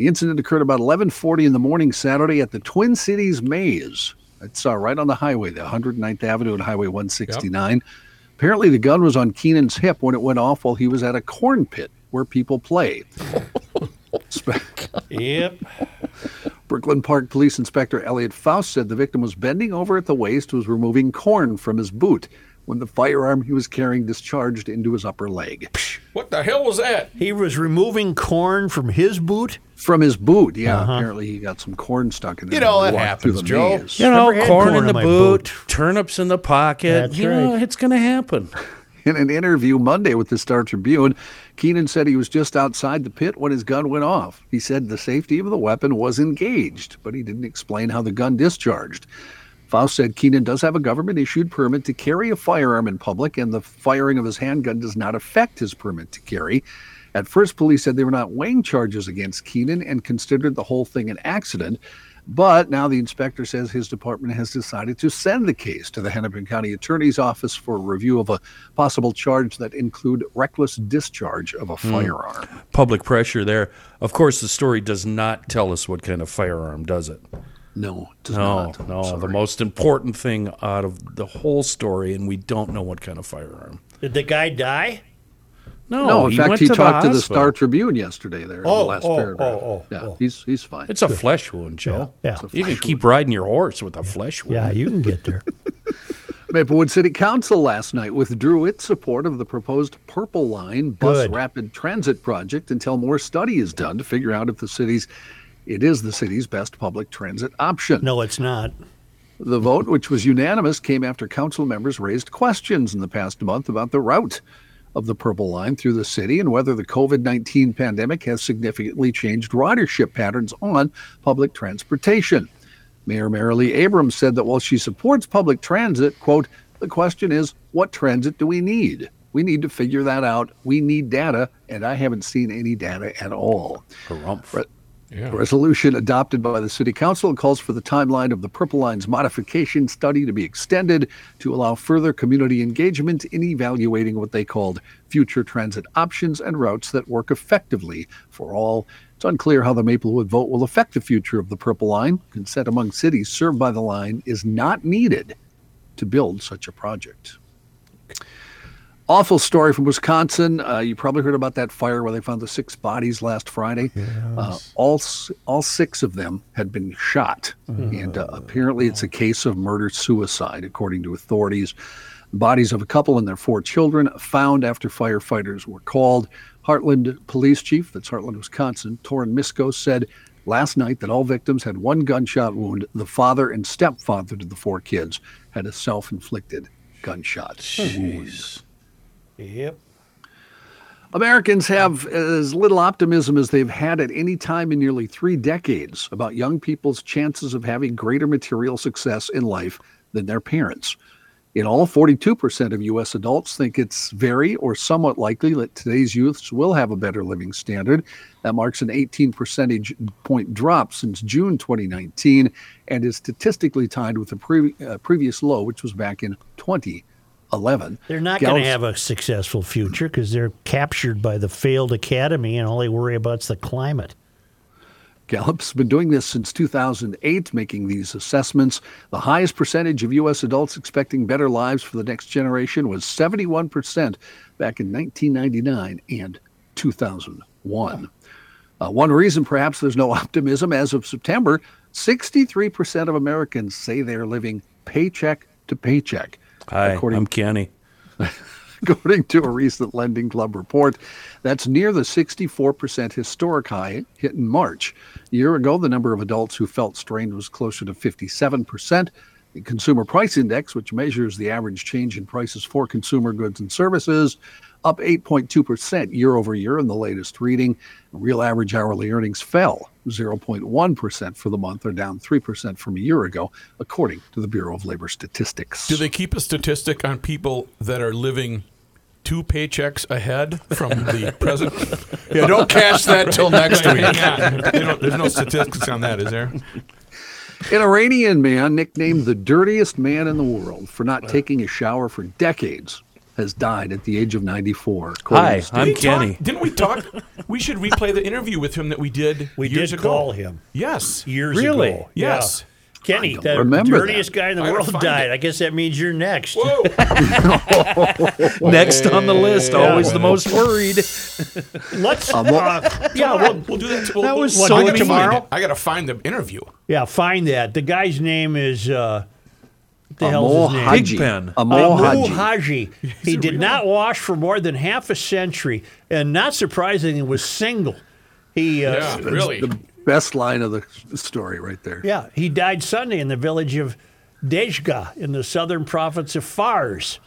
C: The incident occurred about 11:40 in the morning Saturday at the Twin Cities Maze. It's uh, right on the highway, the 109th Avenue and Highway 169. Apparently, the gun was on Keenan's hip when it went off while he was at a corn pit where people play.
B: Yep.
C: Brooklyn Park Police Inspector Elliot Faust said the victim was bending over at the waist, was removing corn from his boot when the firearm he was carrying discharged into his upper leg.
D: What the hell was that?
B: He was removing corn from his boot.
C: From his boot, yeah. Uh-huh. Apparently, he got some corn stuck in there.
A: You know, that happens, Joe.
C: maze.
F: You know, corn,
B: corn
F: in
B: in
F: the
B: my
F: boot,
B: boot.
F: turnips in the pocket.
B: That's
F: you know, it's going to happen.
C: In an interview Monday with the Star Tribune, Keenan said he was just outside the pit when his gun went off. He said the safety of the weapon was engaged, but he didn't explain how the gun discharged. Faust said Keenan does have a government issued permit to carry a firearm in public, and the firing of his handgun does not affect his permit to carry. At first, police said they were not weighing charges against Keenan and considered the whole thing an accident. But now the inspector says his department has decided to send the case to the Hennepin County Attorney's Office for review of a possible charge that include reckless discharge of a hmm. firearm.
F: Public pressure there. Of course, the story does not tell us what kind of firearm, does it?
C: No, it does
F: No,
C: not.
F: no. The most important thing out of the whole story, and we don't know what kind of firearm.
B: Did the guy die?
F: No,
C: No, in
F: he
C: fact,
F: went
C: he
F: to
C: talked
F: the
C: to the. Star Tribune yesterday. There, in
B: Oh,
C: the last
B: oh,
C: paragraph.
B: oh, oh,
C: yeah,
B: oh.
C: he's he's fine.
F: It's a flesh wound, Joe.
B: Yeah.
F: You can keep riding your horse with a flesh wound.
B: Yeah, you can get there.
C: Maplewood City Council last night withdrew its support of the proposed Purple Line bus
B: Good.
C: rapid transit project until more study is done to figure out if the city's it is the city's best public transit option.
B: No, it's not.
C: The vote, which was unanimous, came after council members raised questions in the past month about the route of the Purple Line through the city and whether the COVID 19 pandemic has significantly changed ridership patterns on public transportation. Mayor Marylee Abrams said that while she supports public transit, quote, the question is, what transit do we need? We need to figure that out. We need data, and I haven't seen any data at all.
F: Harumph.
C: A resolution adopted by the City Council calls for the timeline of the Purple Line's modification study to be extended to allow further community engagement in evaluating what they called future transit options and routes that work effectively for all. It's unclear how the Maplewood vote will affect the future of the Purple Line. Consent among cities served by the line is not needed to build such a project. Awful story from Wisconsin. Uh, you probably heard about that fire where they found the six bodies last Friday. Uh, all all six of them had been shot, and uh, apparently it's a case of murder suicide, according to authorities. Bodies of a couple and their four children found after firefighters were called. Hartland Police Chief, that's Hartland, Wisconsin, Torin Misko said last night that all victims had one gunshot wound. The father and stepfather to the four kids had a self-inflicted gunshot wound.
B: Yep.
C: Americans have as little optimism as they've had at any time in nearly three decades about young people's chances of having greater material success in life than their parents. In all, 42% of U.S. adults think it's very or somewhat likely that today's youths will have a better living standard. That marks an 18 percentage point drop since June 2019 and is statistically tied with the pre- uh, previous low, which was back in 2011.
B: They're not going to have a successful future because they're captured by the failed academy, and all they worry about is the climate.
C: Gallup's been doing this since 2008, making these assessments. The highest percentage of U.S. adults expecting better lives for the next generation was 71% back in 1999 and 2001. Uh, one reason, perhaps, there's no optimism as of September 63% of Americans say they're living paycheck to paycheck.
F: Hi,
C: according
F: I'm Kenny.
C: according to a recent Lending Club report. That's near the 64% historic high hit in March. A year ago, the number of adults who felt strained was closer to 57%. The Consumer Price Index, which measures the average change in prices for consumer goods and services, up 8.2% year over year in the latest reading. Real average hourly earnings fell 0.1% for the month, or down 3% from a year ago, according to the Bureau of Labor Statistics.
D: Do they keep a statistic on people that are living two paychecks ahead from the present?
A: Yeah, don't cash that till next week.
D: Yeah, there's no statistics on that, is there?
C: An Iranian man nicknamed the dirtiest man in the world for not taking a shower for decades has died at the age of 94.
F: Hi, I'm
D: We talk-
F: Kenny.
D: didn't we talk? We should replay the interview with him that we did
B: We
D: years
B: did
D: ago.
B: call him
D: Yes.
B: years ago.
F: Really?
B: ago.
D: Yes.
B: Yeah. Kenny, the
C: remember
B: dirtiest guy in the
D: I
B: world died.
D: it.
B: I guess that means you're next.
D: Whoa.
F: Next on the list, always the most worried.
B: Let's.
C: Um,
B: uh, yeah, we'll,
D: We'll do that. We'll,
F: That was
D: we'll
F: so
D: do tomorrow. I got to find the interview.
B: yeah, find that. The guy's name is. Uh, what the hell's
C: Amo
B: his name?
C: Haji.
F: Pigpen.
C: Amo
B: Amu
C: Haji.
B: Haji. He did not wash for more than half a century, and not surprisingly, was single. He, uh,
D: Yeah, really.
C: The best line of the story right there.
B: yeah, he died Sunday in the village of Dejga in the southern province of Fars.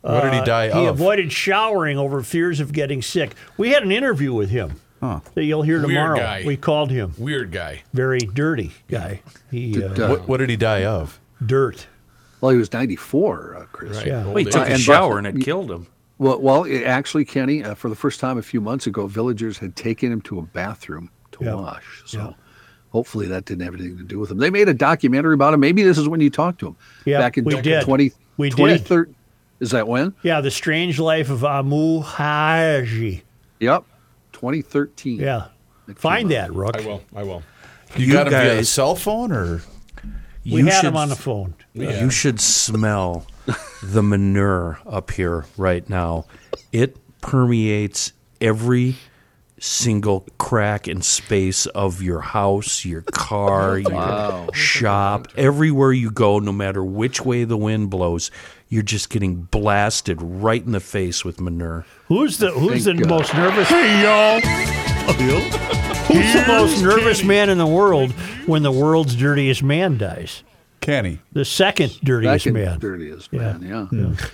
A: What did he die of?
B: He
A: of?
B: avoided showering over fears of getting sick. We had an interview with him that you'll hear
D: Weird
B: tomorrow.
D: guy.
B: We called him
D: Weird guy.
B: very dirty guy. He uh,
C: uh,
A: What, what did he die of?
B: dirt.
C: Well, he was 94, uh, Chris.
D: Right.
B: Yeah.
F: Well, he took
C: Uh,
F: a
C: and
F: shower
C: Buck-
F: and it killed him.
C: Well, well, it, actually, Kenny, uh, for the first time a few months ago, villagers had taken him to a bathroom to
B: Yeah.
C: wash. So
B: Yeah.
C: Hopefully that didn't have anything to do with him. They made a documentary about him. Maybe this is when you talked to him.
B: Yeah,
C: back in
B: we did.
C: 20,
B: We did.
C: 2013 Is that when?
B: Yeah, the strange life of Amu Haji.
C: Yep. 2013.
B: Yeah. Find that, Rook.
D: I will. I will.
A: You,
F: You
A: got him via
F: guys-
A: cell phone or?
B: We
F: You
B: had
F: should
B: him on the phone.
F: You should smell the manure up here right now. It permeates every single crack and space of your house, your car, your shop, everywhere you go, no matter which way the wind blows, you're just getting blasted right in the face with manure.
B: Who's the Who's the
C: God.
B: most nervous? Hey y'all. Who's the most nervous man in the world when the world's dirtiest man dies?
A: Kenny.
B: The second dirtiest
C: Second
B: man.
C: dirtiest
B: Yeah.
C: man, yeah.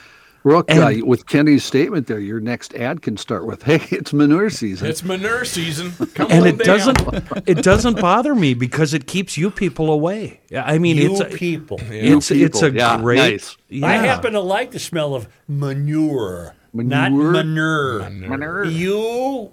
C: Rook, uh, with Kenny's statement there, your next ad can start with, "Hey, it's manure season."
D: It's manure season. Come
F: And
D: on
F: it
D: down.
F: doesn't it doesn't bother me because it keeps you people away. I mean
B: You
F: it's a,
B: people.
F: it's it's a.
C: Yeah,
F: great
C: nice.
F: yeah.
B: I happen to like the smell of manure, not
C: Manure?
B: manure.
C: Manure.
B: You,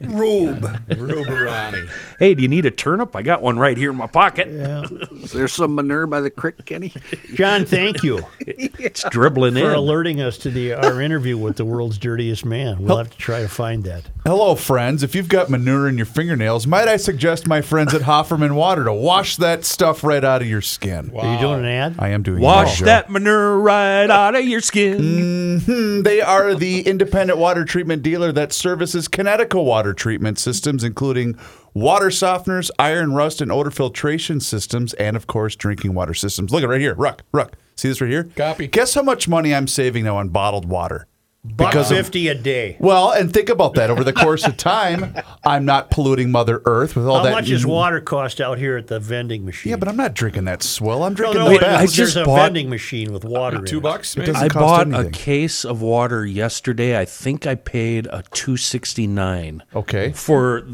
B: Rube.
D: Ruberani.
F: Hey, do you need a turnip? I got one right here in my pocket.
C: Is there some manure by the creek, Kenny?
B: John, thank you
F: It's dribbling in.
B: for
F: in.
B: alerting us to the our interview with the world's dirtiest man. We'll have to try to find that.
A: Hello, friends. If you've got manure in your fingernails, might I suggest my friends at Hofferman Water to wash that stuff right out of your skin?
B: Are you doing an ad?
A: I am doing
F: Wash
A: Joe.
F: that manure right out of your skin.
A: Hmm, They are the independent water treatment dealer that services Kinetico water treatment systems, including water softeners, iron rust, and odor filtration systems, and of course, drinking water systems. Look at right here. Ruck, Ruck. See this right here?
D: Copy.
A: Guess how much money I'm saving now on bottled water?
B: Buck
A: Because of-
B: fifty a day.
A: Well, and think about that. Over the course of time, I'm not polluting Mother Earth with all
B: How
A: that.
B: much does water cost out here at the vending machine?
A: Yeah, but I'm not drinking that swill. I'm drinking
B: no,
A: the
B: it-
A: best.
F: I
B: there's
F: just
B: a
F: bought-
B: vending machine with water. in
D: Two
B: it.
D: bucks,
A: It
D: maybe?
A: doesn't
F: I
A: cost
F: bought
A: anything.
F: a case of water yesterday. I think I paid a two sixty nine.
A: Okay.
F: For th-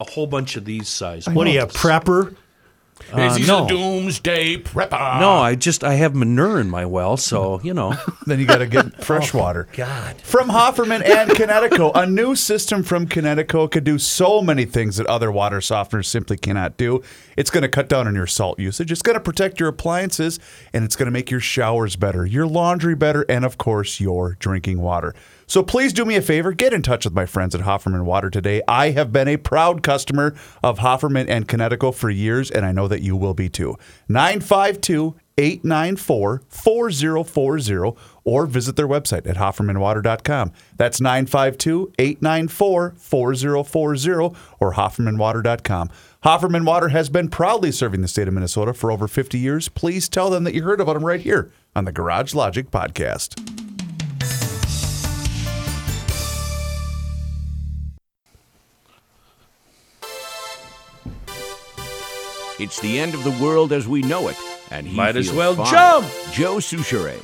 F: a whole bunch of these sizes.
B: What are you, a prepper?
D: Uh, Is he
F: no.
D: a doomsday prepper?
F: No, I just I have manure in my well, so you know.
A: Then you got to get oh, fresh water.
B: God.
A: From Hofferman and Kinetico, a new system from Kinetico could do so many things that other water softeners simply cannot do. It's going to cut down on your salt usage. It's going to protect your appliances, and it's going to make your showers better, your laundry better, and of course, your drinking water. So please do me a favor, get in touch with my friends at Hofferman Water today. I have been a proud customer of Hofferman and Kinetico for years, and I know that you will be too. 952 894 4040 or visit their website at hoffermanwater.com. That's 952 894 4040 or hoffermanwater.com. Hofferman Water has been proudly serving the state of Minnesota for over 50 years. Please tell them that you heard about them right here on the Garage Logic podcast.
J: It's the end of the world as we know it, and he
F: Might as
J: feels
F: well
J: fine.
F: jump.
J: Joe Soucheray.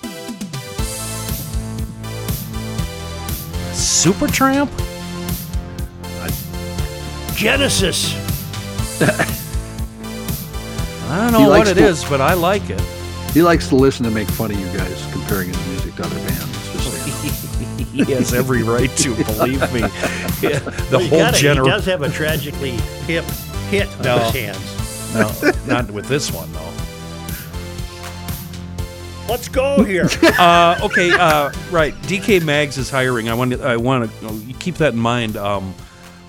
F: Supertramp?
B: Genesis.
F: I don't know what
C: likes
F: it
C: to-
F: is, but I like it.
C: He likes to listen to make fun of you guys comparing his music to other bands. Just. Oh.
F: He has every right to, believe me. Yeah, the
B: He
F: whole
B: got it. He does have a tragically hip hit on
F: No.
B: his hands.
F: No, not with this one though.
B: Let's go here.
F: Uh, okay, uh, right. DK Mags is hiring. I want to. I want to keep that in mind. Um,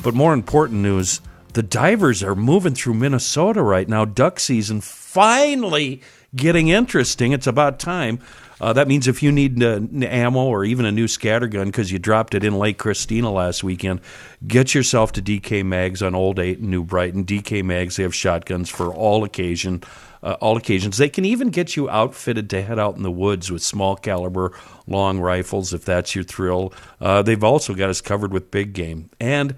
F: but more important news: the divers are moving through Minnesota right now. Duck season finally getting interesting. It's about time. Uh, that means if you need uh, ammo or even a new scatter gun because you dropped it in Lake Christina last weekend, get yourself to DK Mags on Old Eight and New Brighton. DK Mags they have shotguns for all occasion, uh, all occasions. They can even get you outfitted to head out in the woods with small caliber long rifles if that's your thrill. Uh, they've also got us covered with big game and.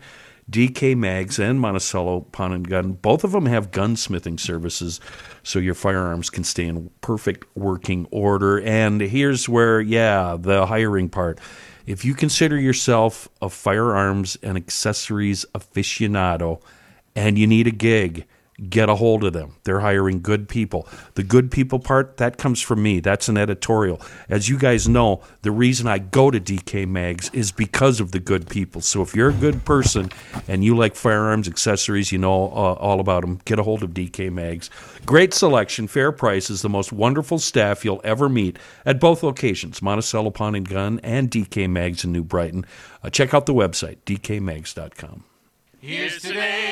F: DK Mags and Monticello Pawn and Gun, both of them have gunsmithing services, so your firearms can stay in perfect working order. And here's where, yeah, the hiring part. If you consider yourself a firearms and accessories aficionado and you need a gig, get a hold of them. They're hiring good people. The good people part, that comes from me. That's an editorial. As you guys know, the reason I go to DK Mags is because of the good people. So if you're a good person and you like firearms, accessories, you know uh, all about them, get a hold of DK Mags. Great selection, fair prices, the most wonderful staff you'll ever meet at both locations, Monticello Pawn and Gun and DK Mags in New Brighton. Uh, check out the website, dkmags.com.
K: Here's hope.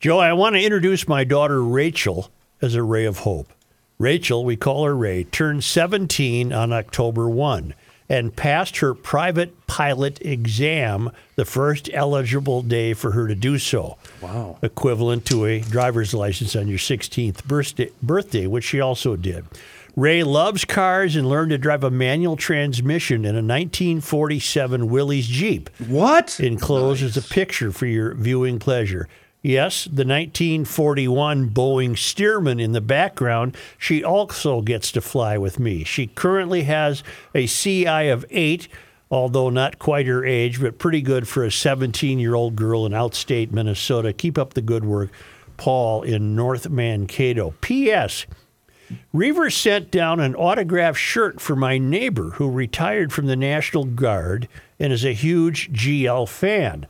B: Joe, I want to introduce my daughter Rachel as a ray of hope. Rachel, we call her Ray, turned 17 on October 1 and passed her private pilot exam the first eligible day for her to do so.
F: Wow.
B: Equivalent to a driver's license on your 16th birthday, birthday which she also did. Ray loves cars and learned to drive a manual transmission in a 1947 Willys Jeep.
F: What?
B: Enclosed is a picture for your viewing pleasure. Yes, the 1941 Boeing Stearman in the background, she also gets to fly with me. She currently has a CI of 8, although not quite her age, but pretty good for a 17 year old girl in outstate Minnesota. Keep up the good work, Paul in North Mankato. P.S. Reaver sent down an autographed shirt for my neighbor who retired from the National Guard and is a huge GL fan.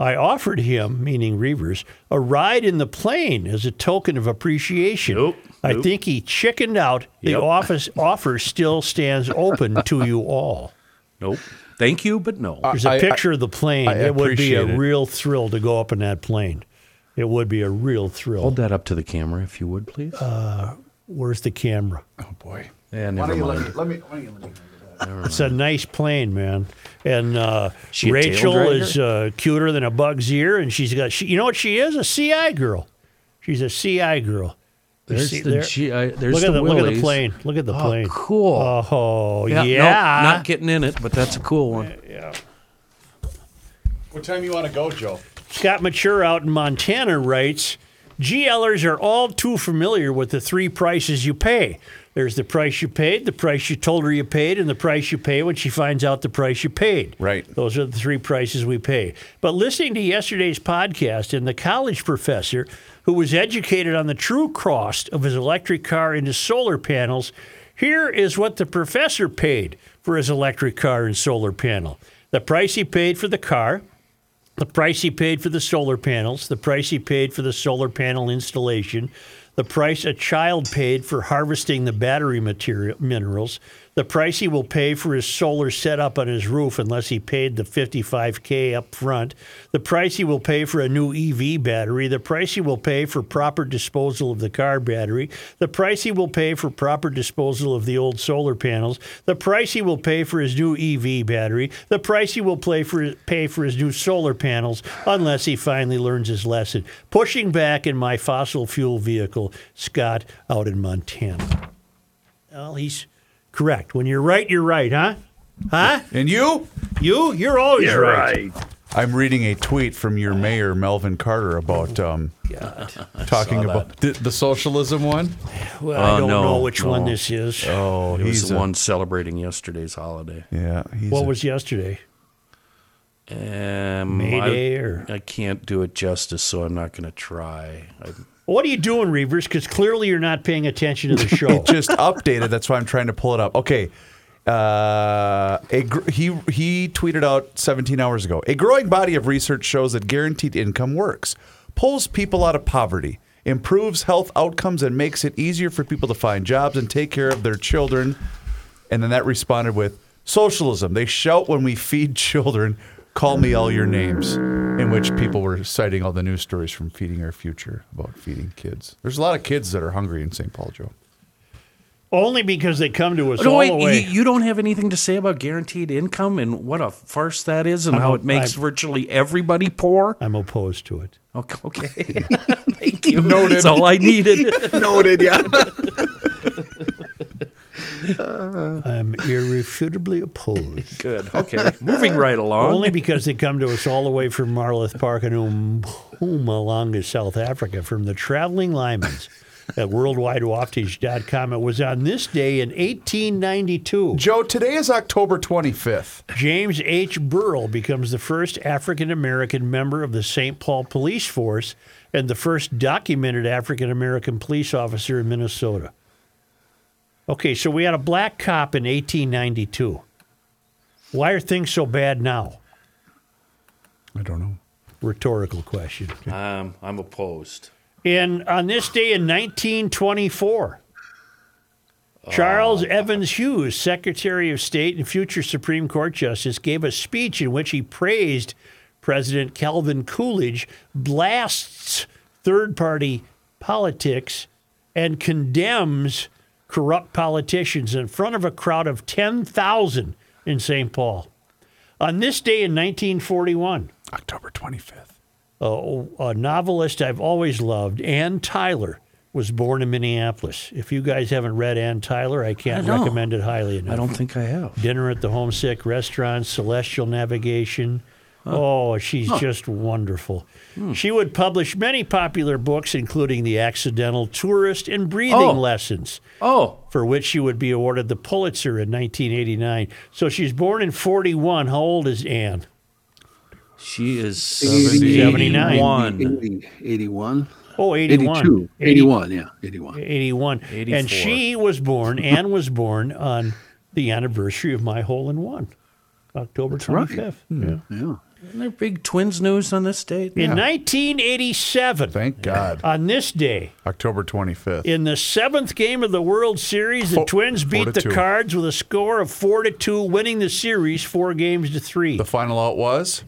B: I offered him, meaning Reavers, a ride in the plane as a token of appreciation.
F: Nope,
B: I
F: nope.
B: think he chickened out. The
F: Yep.
B: office offer still stands open to you all.
F: Nope. Thank you, but no.
B: There's a
A: I-
B: picture of the plane.
A: I
B: it would be a
A: it.
B: real thrill to go up in that plane. It would be a real thrill.
F: Hold that up to the camera, if you would, please.
B: Uh, where's the camera?
A: Oh boy.
F: yeah, never mind.
A: Let me. Let me,
B: It's a nice plane, man. And uh,
F: She
B: Rachel is uh, cuter than a bug's ear, and she's got. She, you know what she is? A CI girl. She's a CI girl. You
F: There's
B: see
F: the
B: there?
F: G- I- there's
B: look at
F: the
B: the, look at the plane. Look at the
F: Oh,
B: plane.
F: cool.
B: Oh yeah.
F: Yeah, no, not getting in it, but that's a cool one. Yeah.
A: What time you want to go, Joe?
B: Scott Mature out in Montana writes GLers are all too familiar with the three prices you pay. There's the price you paid, the price you told her you paid, and the price you pay when she finds out the price you paid.
A: Right.
B: Those are the three prices we pay. But listening to yesterday's podcast and the college professor who was educated on the true cost of his electric car and his solar panels, here is what the professor paid for his electric car and solar panel. The price he paid for the car, the price he paid for the solar panels, the price he paid for the solar panel installation, the price a child paid for harvesting the battery material minerals, the price he will pay for his solar setup on his roof unless he paid the 55k up front, the price he will pay for a new EV battery, the price he will pay for proper disposal of the car battery, the price he will pay for proper disposal of the old solar panels, the price he will pay for his new EV battery, the price he will pay for pay for his new solar panels unless he finally learns his lesson. Pushing back in my fossil fuel vehicle, Scott out in Montana. Well, he's correct. When you're right, you're right, huh? Huh?
A: And you?
B: You? You're always right.
A: I'm reading a tweet from your mayor, Melvin Carter, about um, talking about the, the socialism one.
B: Well, I
F: Uh,
B: don't
F: no,
B: know which one
F: no.
B: this is.
A: Oh,
F: It was
A: he's
F: the
A: a-
F: one celebrating yesterday's holiday.
A: Yeah, he's
B: What
A: a-
B: was yesterday?
F: Um,
B: May
F: I,
B: Day or-
F: I can't do it justice, so I'm not going to try. I,
B: What are you doing, Reavers? Because clearly you're not paying attention to the show.
A: just updated. That's why I'm trying to pull it up. Okay. Uh, a gr- he he tweeted out 17 hours ago. A growing body of research shows that guaranteed income works, pulls people out of poverty, improves health outcomes, and makes it easier for people to find jobs and take care of their children. And then that responded with socialism. They shout when we feed children, "Call me all your names." In which people were citing all the news stories from Feeding Our Future about feeding kids. There's a lot of kids that are hungry in St. Paul, Joe.
B: Only because they come to us
F: no,
B: all
F: wait,
B: the way.
F: you, you don't have anything to say about guaranteed income and what a farce that is and
B: I'm
F: how
B: a-
F: it makes
B: I'm-
F: virtually everybody poor?
B: I'm opposed to it.
F: Okay. okay. Thank you. Noted. That's all I needed.
C: Noted, yeah.
B: I'm irrefutably opposed.
F: Good. Okay. Moving right along.
B: Only because they come to us all the way from Marloth Park and Mpumalanga, South Africa, from the Traveling Lymans at worldwidewaftage.com. It was on this day in 1892.
A: Joe, today is October 25th.
B: James H. Burrell becomes the first African American member of the St. Paul Police Force and the first documented African American police officer in Minnesota. Okay, so we had a black cop in 1892. Why are things so bad now?
A: I don't know.
B: Rhetorical question.
F: Um, I'm opposed.
B: And on this day in 1924, Charles Evans Hughes, Secretary of State and future Supreme Court Justice, gave a speech in which he praised President Calvin Coolidge, blasts third party politics, and condemns corrupt politicians in front of a crowd of 10,000 in St. Paul. On this day in 1941,
A: October 25th.
B: a, a novelist I've always loved, Anne Tyler, was born in Minneapolis. If you guys haven't read Anne Tyler, I can't
F: I
B: recommend it highly enough.
F: I don't think I have.
B: Dinner at the Homesick Restaurant, Celestial Navigation. Oh, she's just wonderful.
F: Hmm.
B: She would publish many popular books, including The Accidental Tourist and Breathing
F: Oh.
B: Lessons,
F: Oh,
B: for which she would be awarded the Pulitzer in 1989. So she's born in 41. How old is Anne?
F: she is
B: 79.
F: 71.
C: 80, 81.
B: Oh, 81.
C: 82. 81, yeah, 81.
B: 81.
F: 84.
B: And she was born, Anne was born on the anniversary of my hole in one, October
C: right.
B: 25th.
C: Yeah.
F: Isn't there big twins news on this date?
B: In 1987,
A: Thank God.
B: on this day,
A: October 25th.
B: in the seventh game of the World Series, the
A: Four-
B: Twins
A: four
B: beat
A: to
B: the
A: two.
B: Cards with a score of 4 to 2, winning the series four games to three.
A: the final out was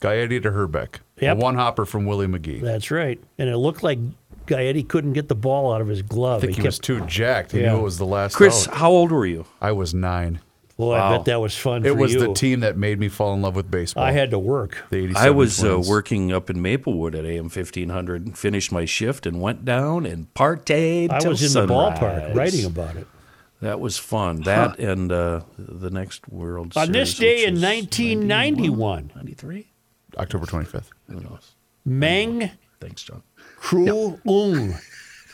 A: Gaetti to Hrbek.
B: Yep.
A: A one hopper from Willie McGee.
B: That's right. And it looked like Gaetti couldn't get the ball out of his glove.
A: I think he,
B: kept,
A: was too jacked. He
B: Yeah.
A: knew it was the last
F: Chris,
A: out.
F: how old were you?
A: I was nine.
B: Boy, I bet that was fun
A: It
B: for
A: was
B: you.
A: the team that made me fall in love with baseball.
B: I had to work.
A: the
F: I was uh, working up in Maplewood at AM 1500 and finished my shift and went down and partayed.
B: I
F: till
B: was in
F: sunrise.
B: the ballpark writing about it.
F: That was fun. That and uh, the next World
B: On
F: Series.
B: this day in
F: was
B: 1991,
F: 93?
A: October 25th.
F: Who knows?
B: Meng
F: Thanks, John.
B: Kru Ung,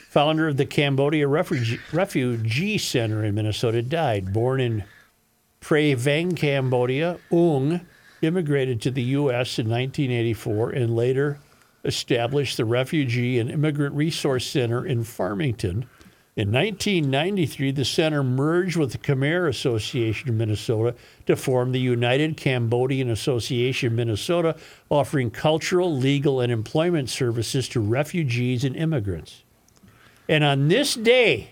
B: founder of the Cambodia Refugee, Refugee Center in Minnesota, died. Born in Prey Veng, Cambodia, Ung immigrated to the U.S. in 1984 and later established the Refugee and Immigrant Resource Center in Farmington. In 1993, the center merged with the Khmer Association of Minnesota to form the United Cambodian Association of Minnesota, offering cultural, legal, and employment services to refugees and immigrants. And on this day,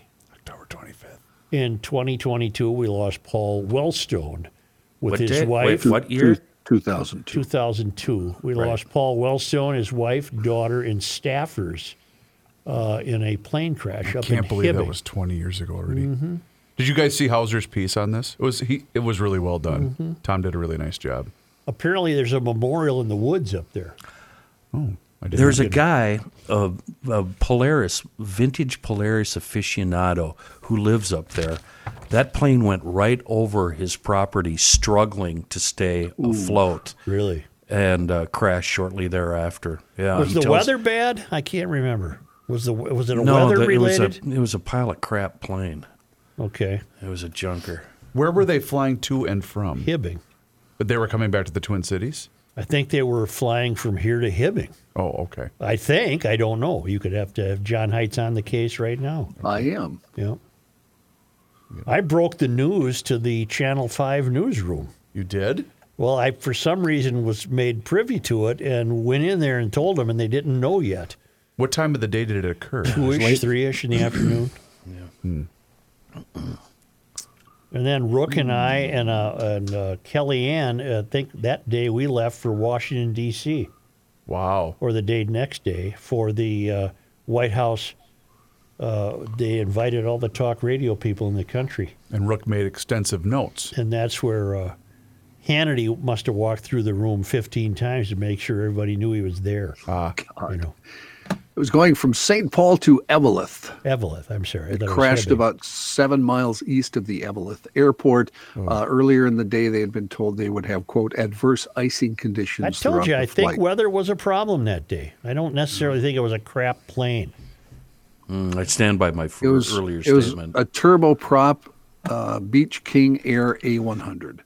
A: October 25th.
B: In 2022, we lost Paul Wellstone with
F: What
B: his
F: day?
B: wife.
F: Wait, what year?
C: 2002.
B: 2002. We lost Paul Wellstone, his wife, daughter, and staffers uh, in a plane crash up in I
A: Can't
B: in
A: believe that was 20 years ago already. Did you guys see Hauser's piece on this? It was he. It was really well done. Tom did a really nice job.
B: Apparently, there's a memorial in the woods up there.
A: Oh, I didn't
F: There's a guy, a, a Polaris, vintage Polaris aficionado, who lives up there. That plane went right over his property, struggling to stay afloat,
B: Really?
F: and uh, crashed shortly thereafter. Yeah,
B: Was the
F: tells-
B: weather bad? I can't remember. Was the was it a
F: No,
B: weather
F: the- it was a it was a pile of crap plane.
B: okay,
F: It was a junker.
A: Where were they flying to and from?
B: Hibbing.
A: But they were coming back to the Twin Cities.
B: I think they were flying from here to Hibbing.
A: Oh, okay.
B: I think. I don't know. You could have to have John Heights on the case right now.
C: I am.
B: Yeah. I broke the news to the Channel 5 newsroom.
A: You did?
B: Well, I, for some reason, was made privy to it and went in there and told them, and they didn't know yet.
A: What time of the day did it occur?
B: Two ish, three ish in the afternoon. Yeah. And then Rook and I and, uh, and uh, Kellyanne, uh, I think that day we left for Washington, D.C.,
A: Wow.
B: or the day next day for the uh, White House. Uh, they invited all the talk radio people in the country.
A: And Rook made extensive notes.
B: and that's where uh, Hannity must have walked through the room 15 times to make sure everybody knew he was there.
A: Ah,
B: you know,
C: It was going from St. Paul to Eveleth.
B: Eveleth, I'm sorry.
C: It crashed
B: Hibbing.
C: about seven miles east of the Eveleth airport.
B: Oh.
C: Uh, earlier in the day, they had been told they would have, quote, adverse icing conditions.
B: I told you,
C: the
B: I think weather was a problem that day. I don't necessarily think it was a crap plane.
F: Mm, I stand by my f-
C: it was,
F: earlier
C: it was
F: statement.
C: a turboprop uh, Beech King Air A100.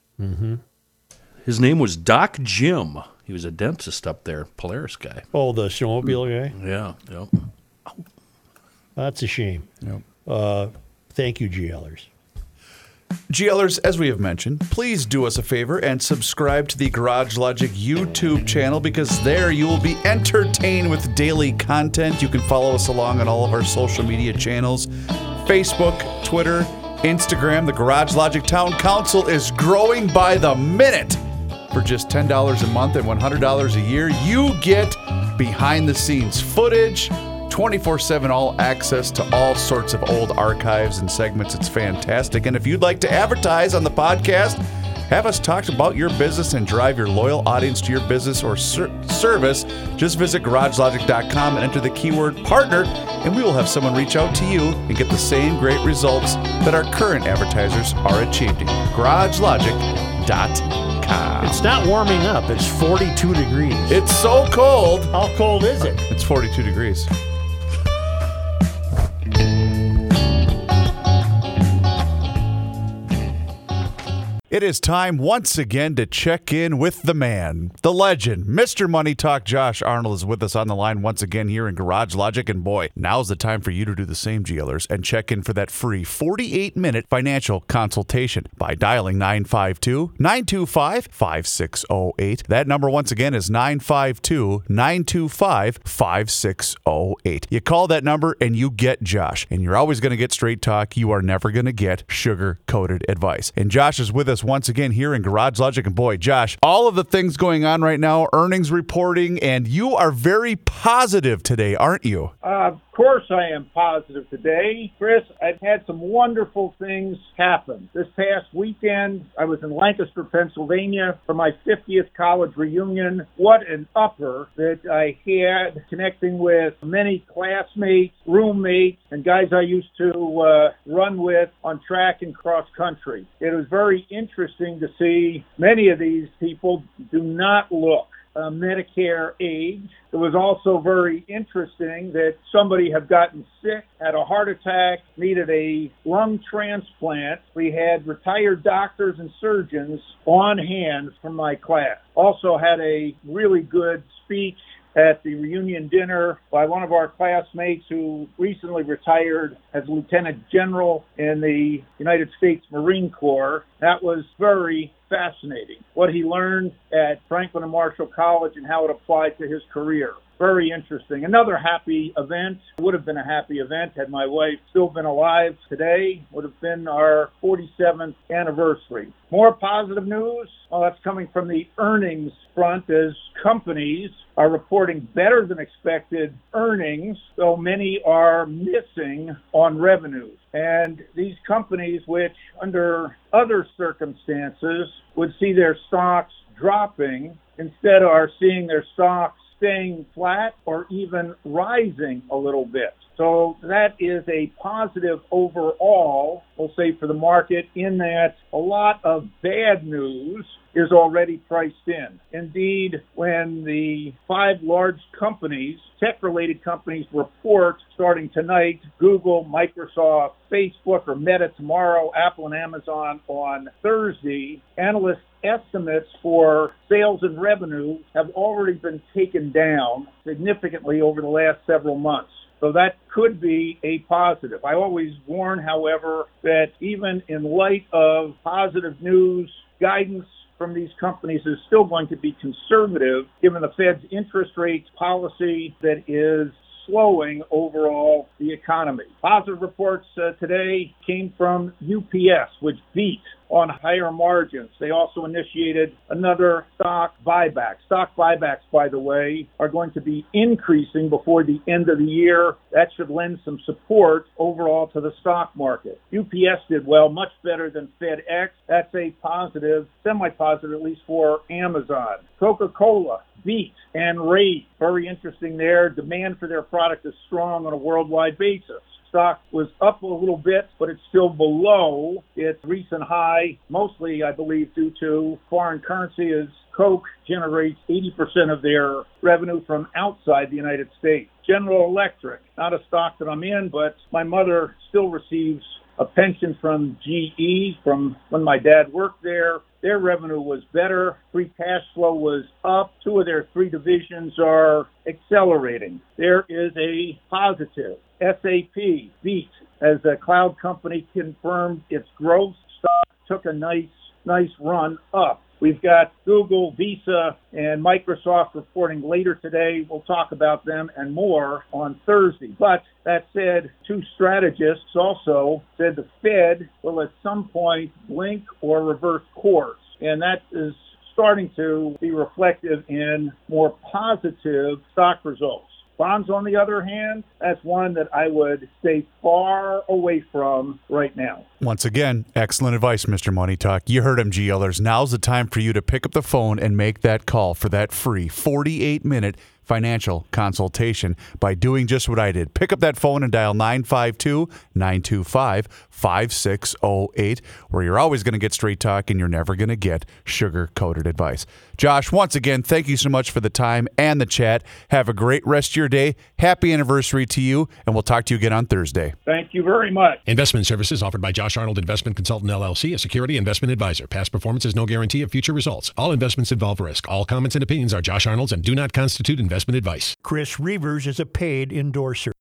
F: His name was Doc Jim. He was a dentist up there, Polaris guy.
B: Oh, the snowmobile guy.
F: Yeah, yep.
B: That's a shame.
A: Yep.
B: Uh, thank you, GLers.
A: GLers, as we have mentioned, please do us a favor and subscribe to the Garage Logic YouTube channel because there you will be entertained with daily content. You can follow us along on all of our social media channels Facebook, Twitter, Instagram. The Garage Logic Town Council is growing by the minute. For just $10 a month and $100 a year, you get behind the scenes footage, 24 7 all access to all sorts of old archives and segments. It's fantastic. And if you'd like to advertise on the podcast, have us talk about your business and drive your loyal audience to your business or ser- service, just visit garagelogic.com and enter the keyword partner, and we will have someone reach out to you and get the same great results that our current advertisers are achieving. garagelogic.com.
B: It's not warming up. It's 42 degrees.
A: It's so cold.
B: How cold is it?
A: It's 42 degrees. It is time once again to check in with the man, the legend, Mr. Money Talk. Josh Arnold is with us on the line once again here in Garage Logic. And boy, now's the time for you to do the same, GLers, and check in for that free 48 minute financial consultation by dialing 952 925 5608. That number, once again, is 952 925 5608. You call that number and you get Josh. And you're always going to get straight talk. You are never going to get sugar coated advice. And Josh is with us once again here in Garage Logic. And boy, Josh, all of the things going on right now, earnings reporting, and you are very positive today, aren't you?
L: Uh, of course, I am positive today. Chris, I've had some wonderful things happen. This past weekend, I was in Lancaster, Pennsylvania for my 50th college reunion. What an upper that I had connecting with many classmates, roommates, and guys I used to uh, run with on track and cross country. It was very interesting to see many of these people do not look uh, Medicare age. It was also very interesting that somebody had gotten sick, had a heart attack, needed a lung transplant. We had retired doctors and surgeons on hand from my class. Also had a really good speech at the reunion dinner by one of our classmates who recently retired as lieutenant general in the United States Marine Corps. That was very fascinating. What he learned at Franklin and Marshall College and how it applied to his career. Very interesting. Another happy event. Would have been a happy event had my wife still been alive today. Would have been our 47th anniversary. More positive news. Well, that's coming from the earnings front as companies are reporting better than expected earnings, though many are missing on revenues. And these companies, which under other circumstances would see their stocks dropping, instead are seeing their stocks staying flat or even rising a little bit. So that is a positive overall, we'll say, for the market in that a lot of bad news is already priced in. Indeed, when the five large companies, tech related companies, report starting tonight Google, Microsoft, Facebook, or Meta tomorrow, Apple and Amazon on Thursday, analysts estimates for sales and revenue have already been taken down significantly over the last several months. So that could be a positive. I always warn, however, that even in light of positive news, guidance from these companies is still going to be conservative given the Fed's interest rates policy that is slowing overall the economy. Positive reports uh, today came from UPS, which beat on higher margins. They also initiated another stock buyback. Stock buybacks, by the way, are going to be increasing before the end of the year. That should lend some support overall to the stock market. UPS did well, much better than FedEx. That's a positive, semi-positive at least for Amazon. Coca-Cola beat and rate. Very interesting there. Demand for their product is strong on a worldwide basis stock was up a little bit, but it's still below its recent high, mostly, I believe, due to foreign currency as Coke generates 80% of their revenue from outside the United States. General Electric, not a stock that I'm in, but my mother still receives a pension from GE from when my dad worked there. Their revenue was better. Free cash flow was up. Two of their three divisions are accelerating. There is a positive. SAP beat as a cloud company confirmed its growth. Stock took a nice, nice run up. We've got Google, Visa, and Microsoft reporting later today. We'll talk about them and more on Thursday. But that said, two strategists also said the Fed will at some point blink or reverse course. And that is starting to be reflective in more positive stock results. Bonds, on the other hand, that's one that I would stay far away from right now.
A: Once again, excellent advice, Mr. Money Talk. You heard him, GLers. Now's the time for you to pick up the phone and make that call for that free 48 minute financial consultation by doing just what I did. Pick up that phone and dial 952 925 5608, where you're always going to get straight talk and you're never going to get sugar coated advice. Josh, once again, thank you so much for the time and the chat. Have a great rest of your day. Happy anniversary to you, and we'll talk to you again on Thursday.
L: Thank you very much.
H: Investment services offered by Josh Arnold Investment Consultant LLC, a security investment advisor. Past performance is no guarantee of future results. All investments involve risk. All comments and opinions are Josh Arnold's and do not constitute investment advice.
B: Chris Reavers is a paid endorser.